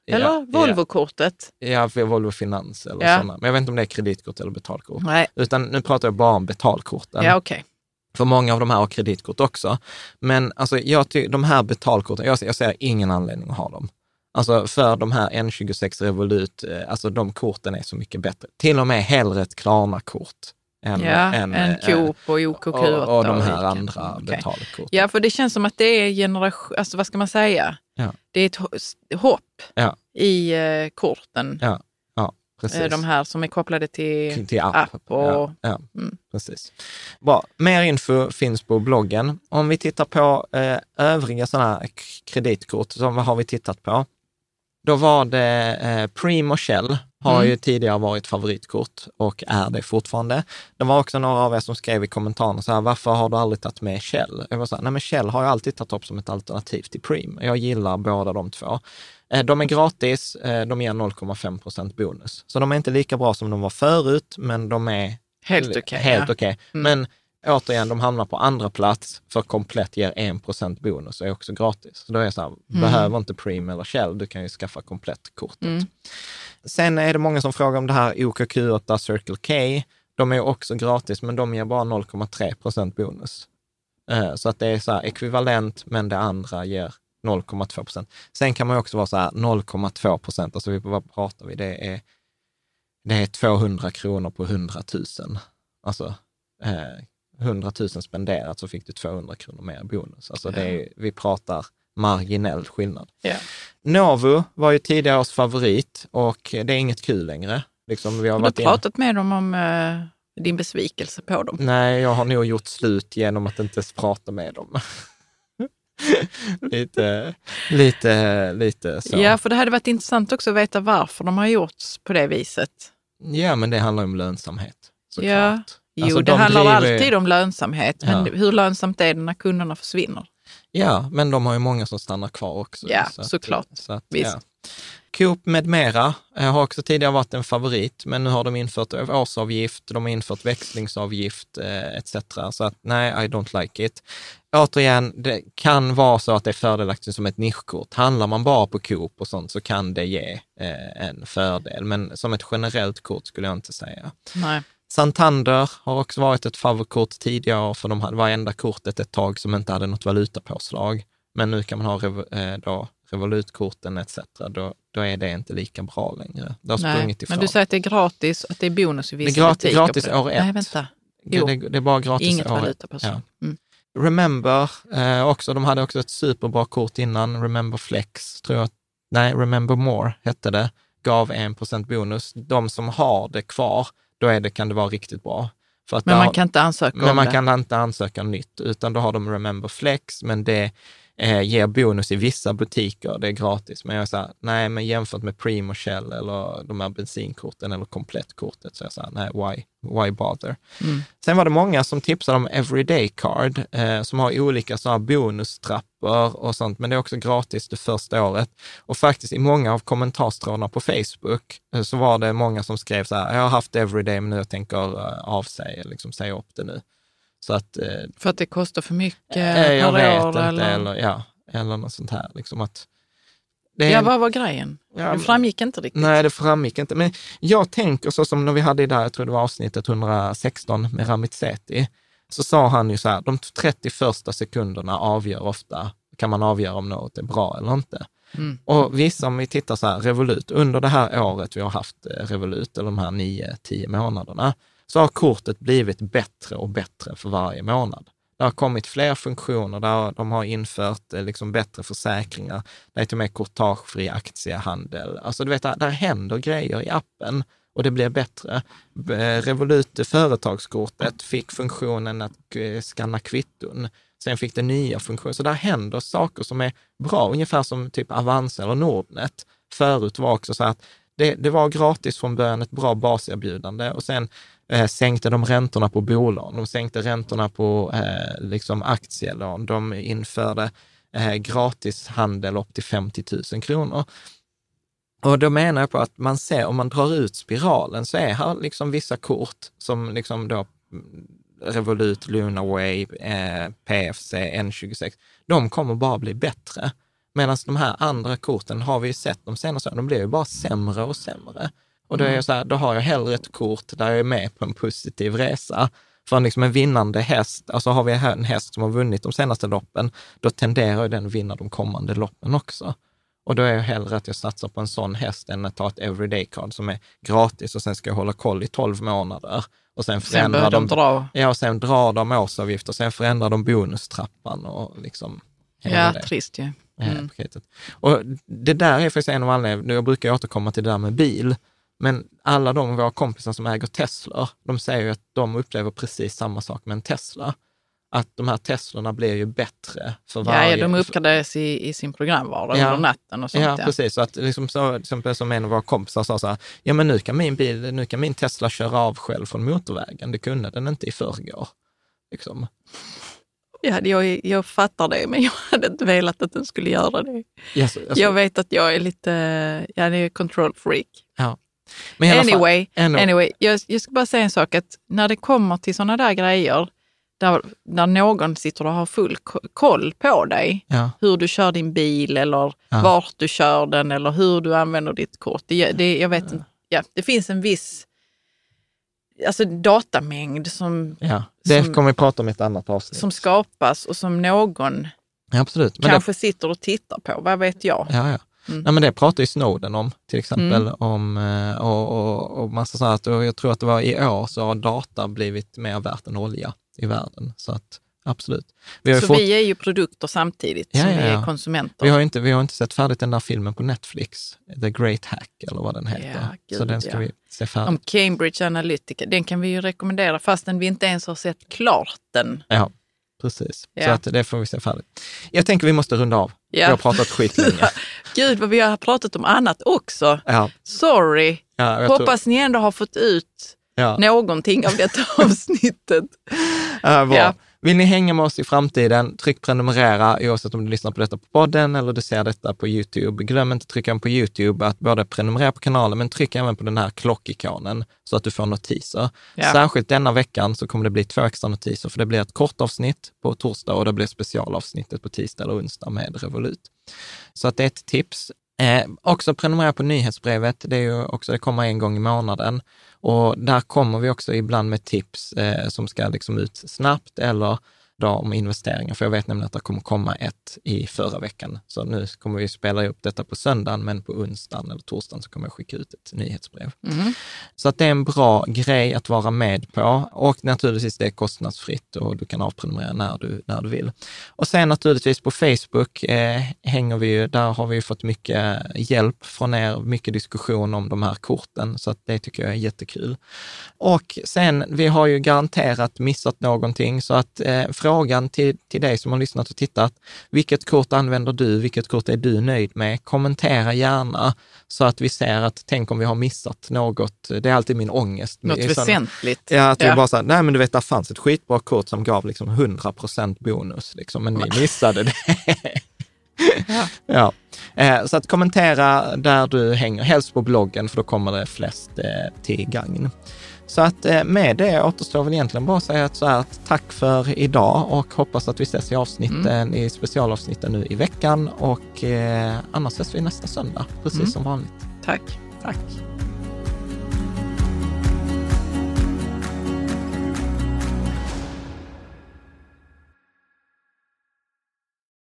eller ja, Volvo-kortet. Ja, Volvo Finans eller ja. sådana. Men jag vet inte om det är kreditkort eller betalkort. Nej. Utan nu pratar jag bara om betalkorten. Ja, okay. För många av de här har kreditkort också. Men alltså, jag ty- de här betalkorten, jag, jag ser ingen anledning att ha dem. Alltså för de här N26 Revolut, eh, alltså de korten är så mycket bättre. Till och med hellre ett Klarna-kort än, ja, än, än Coop och OKQ8. Och, och de här andra okay. betalkorten. Ja, för det känns som att det är generation, alltså vad ska man säga? Ja. Det är ett hopp ja. i uh, korten. Ja. Precis. De här som är kopplade till, till app. app och, ja, ja mm. precis. Bra. Mer info finns på bloggen. Om vi tittar på eh, övriga sådana kreditkort, så vad har vi tittat på? Då var det eh, Preem och Shell har mm. ju tidigare varit favoritkort och är det fortfarande. Det var också några av er som skrev i kommentarerna så här, varför har du aldrig tagit med Shell? Jag var så här, nej men Shell har jag alltid tagit upp som ett alternativ till Preem. Jag gillar båda de två. Eh, de är gratis, eh, de ger 0,5 procent bonus. Så de är inte lika bra som de var förut, men de är helt okej. Okay, helt ja. okay. mm. Men återigen, de hamnar på andra plats för komplett ger 1 procent bonus och är också gratis. Så då är det så här, mm. behöver inte Preem eller Shell, du kan ju skaffa komplett kortet. Mm. Sen är det många som frågar om det här OKQ8 Circle K. De är också gratis, men de ger bara 0,3 procent bonus. Eh, så att det är så här ekvivalent, men det andra ger 0,2 procent. Sen kan man också vara så här 0,2 procent, alltså vad pratar vi? Det är, det är 200 kronor på 100 000. Alltså eh, 100 000 spenderat så fick du 200 kronor mer bonus. Alltså det är, vi pratar marginell skillnad. Yeah. Novo var ju tidigare års favorit och det är inget kul längre. Liksom, vi har, har du pratat in... med dem om uh, din besvikelse på dem? Nej, jag har nog gjort slut genom att inte prata med dem. lite, lite, lite så. Ja, för det hade varit intressant också att veta varför de har gjorts på det viset. Ja, men det handlar om lönsamhet såklart. Ja. Jo, alltså, det handlar driver... alltid om lönsamhet, men ja. hur lönsamt är det när kunderna försvinner? Ja, men de har ju många som stannar kvar också. Ja, så såklart. Att, så att, Visst. Ja. Coop med mera eh, har också tidigare varit en favorit, men nu har de infört årsavgift, de har infört växlingsavgift eh, etc. Så att nej, I don't like it. Återigen, det kan vara så att det är fördelaktigt som ett nischkort. Handlar man bara på Coop och sånt så kan det ge eh, en fördel, men som ett generellt kort skulle jag inte säga. Nej. Santander har också varit ett favoritkort tidigare, för de hade varenda kortet ett tag som inte hade något valutapåslag. Men nu kan man ha eh, då, Revolutkorten etc. Då, då är det inte lika bra längre. Det har Nej, sprungit ifrån. Men du säger att det är gratis, att det är bonus i vissa det är gratis, gratis år ett. Nej, vänta. Jo. Det, det, är bara gratis Inget år valutapåslag. Ja. Mm. Remember, eh, också, de hade också ett superbra kort innan, Remember Flex, tror jag. Nej, Remember More hette det, gav 1% bonus. De som har det kvar, då är det, kan det vara riktigt bra. men man kan inte ansöka Men man det. kan inte ansöka nytt, utan då har de Remember Flex, men det eh, ger bonus i vissa butiker, det är gratis. Men jag säger nej, men jämfört med Primo Shell eller de här bensinkorten eller komplettkortet, så jag säger nej, why, why bother? Mm. Sen var det många som tipsade om Everyday Card, eh, som har olika sådana bonustrappor och sånt, men det är också gratis det första året. Och faktiskt i många av kommentarstrådarna på Facebook eh, så var det många som skrev så här, jag har haft Everyday, men nu jag tänker uh, avsäga, liksom säga upp det nu. Så att, eh, för att det kostar för mycket eh, Jag vet år, inte, eller? eller, ja, eller något sånt här. Liksom att, det ja, vad var grejen? Ja, det framgick inte riktigt. Nej, det framgick inte. Men jag tänker så som när vi hade där, jag tror det var avsnittet 116 med Ramit Sethi, så sa han ju så här, de 30 första sekunderna avgör ofta, kan man avgöra om något är bra eller inte. Mm. Och vissa, om vi tittar så här, Revolut, under det här året vi har haft eh, Revolut, eller de här nio, tio månaderna, så har kortet blivit bättre och bättre för varje månad. Det har kommit fler funktioner, där de har infört eh, liksom bättre försäkringar. Det är till och med courtagefri aktiehandel. Alltså du vet, där, händer grejer i appen och det blir bättre. Eh, Revolut eh, företagskortet fick funktionen att skanna kvitton. Sen fick det nya funktioner. Så där händer saker som är bra, ungefär som typ Avanza eller Nordnet. Förut var också så att det, det var gratis från början, ett bra baserbjudande och sen eh, sänkte de räntorna på bolån, de sänkte räntorna på eh, liksom aktielån, de införde eh, gratis handel upp till 50 000 kronor. Och då menar jag på att man ser, om man drar ut spiralen, så är här liksom vissa kort som liksom då mm, Revolut, Lunaway, eh, PFC, N26, de kommer bara bli bättre. Medan de här andra korten har vi ju sett de senaste åren, de blir ju bara sämre och sämre. Och då, är jag så här, då har jag hellre ett kort där jag är med på en positiv resa. För en, liksom en vinnande häst, alltså har vi en häst som har vunnit de senaste loppen, då tenderar den att vinna de kommande loppen också. Och då är jag hellre att jag satsar på en sån häst än att ta ett everyday card som är gratis och sen ska jag hålla koll i 12 månader. Och sen förändrar sen de, dra. Ja, och sen drar de årsavgifter, sen förändrar de bonustrappan och liksom Ja, det. trist ju. Ja. Mm. Och det där är faktiskt en av anledningarna, jag brukar återkomma till det där med bil, men alla de våra kompisar som äger Tesla, de säger ju att de upplever precis samma sak med en Tesla att de här Teslorna blir ju bättre för varje... Ja, de uppgraderas i, i sin programvara ja. under natten och sånt. Ja, ja. precis. Så att liksom så, som en av våra kompisar sa så här, ja men nu kan min bil, nu kan min Tesla köra av själv från motorvägen. Det kunde den inte i förrgår. Liksom. Ja, jag, jag fattar det, men jag hade inte velat att den skulle göra det. Yes, alltså, jag vet att jag är lite, jag är control freak. Ja. Men anyway, fall, anyway jag, jag ska bara säga en sak, att när det kommer till sådana där grejer, där, där någon sitter och har full koll på dig, ja. hur du kör din bil eller ja. vart du kör den eller hur du använder ditt kort. Det, det, jag vet inte, ja, det finns en viss alltså datamängd som... Ja, det som, kommer vi prata om i ett annat avsnitt. Som skapas och som någon ja, absolut. Men kanske det, sitter och tittar på, vad vet jag? Ja, ja. Mm. Nej, men det pratar ju Snowden om, till exempel, mm. om, eh, och, och, och massa sånt. Och jag tror att det var i år så har data blivit mer värt än olja i världen. Så att absolut. Vi så fått... vi är ju produkter samtidigt ja, som ja, ja. vi är konsumenter. Vi har, inte, vi har inte sett färdigt den där filmen på Netflix, The Great Hack eller vad den heter. Gud, så den ska vi se färdigt. Om Cambridge Analytica, den kan vi ju rekommendera fastän vi inte ens har sett klart den. Ja, precis. Så att det får vi se färdigt. Jag tänker vi måste runda av. Vi har pratat skit länge. Gud vad vi har pratat om annat också. Sorry. Hoppas tror... ni ändå har fått ut ja. någonting av detta avsnittet. Ja. Ja. Vill ni hänga med oss i framtiden, tryck prenumerera oavsett om du lyssnar på detta på podden eller du ser detta på YouTube. Glöm inte trycka på YouTube att både prenumerera på kanalen, men tryck även på den här klockikonen så att du får notiser. Ja. Särskilt denna veckan så kommer det bli två extra notiser, för det blir ett kort avsnitt på torsdag och det blir specialavsnittet på tisdag eller onsdag med Revolut. Så att det är ett tips. Eh, också prenumerera på nyhetsbrevet. Det, är ju också, det kommer en gång i månaden. Och där kommer vi också ibland med tips eh, som ska liksom ut snabbt eller då om investeringar, för jag vet nämligen att det kommer komma ett i förra veckan. Så nu kommer vi spela upp detta på söndagen, men på onsdagen eller torsdagen så kommer jag skicka ut ett nyhetsbrev. Mm. Så att det är en bra grej att vara med på och naturligtvis det är kostnadsfritt och du kan avprenumerera när du, när du vill. Och sen naturligtvis på Facebook eh, hänger vi ju, där har vi fått mycket hjälp från er, mycket diskussion om de här korten, så att det tycker jag är jättekul. Och sen, vi har ju garanterat missat någonting, så att eh, frågan till, till dig som har lyssnat och tittat. Vilket kort använder du? Vilket kort är du nöjd med? Kommentera gärna så att vi ser att tänk om vi har missat något. Det är alltid min ångest. Något väsentligt. Ja, att ja. vi bara så nej men du vet, det fanns ett skitbra kort som gav liksom 100 procent bonus, liksom, men ni missade det. ja. ja. Eh, så att kommentera där du hänger, helst på bloggen, för då kommer det flest eh, till gagn. Så att eh, med det återstår väl egentligen bara att säga att så här, tack för idag och hoppas att vi ses i avsnitten, mm. i specialavsnitten nu i veckan och eh, annars ses vi nästa söndag, precis mm. som vanligt. Tack. Tack.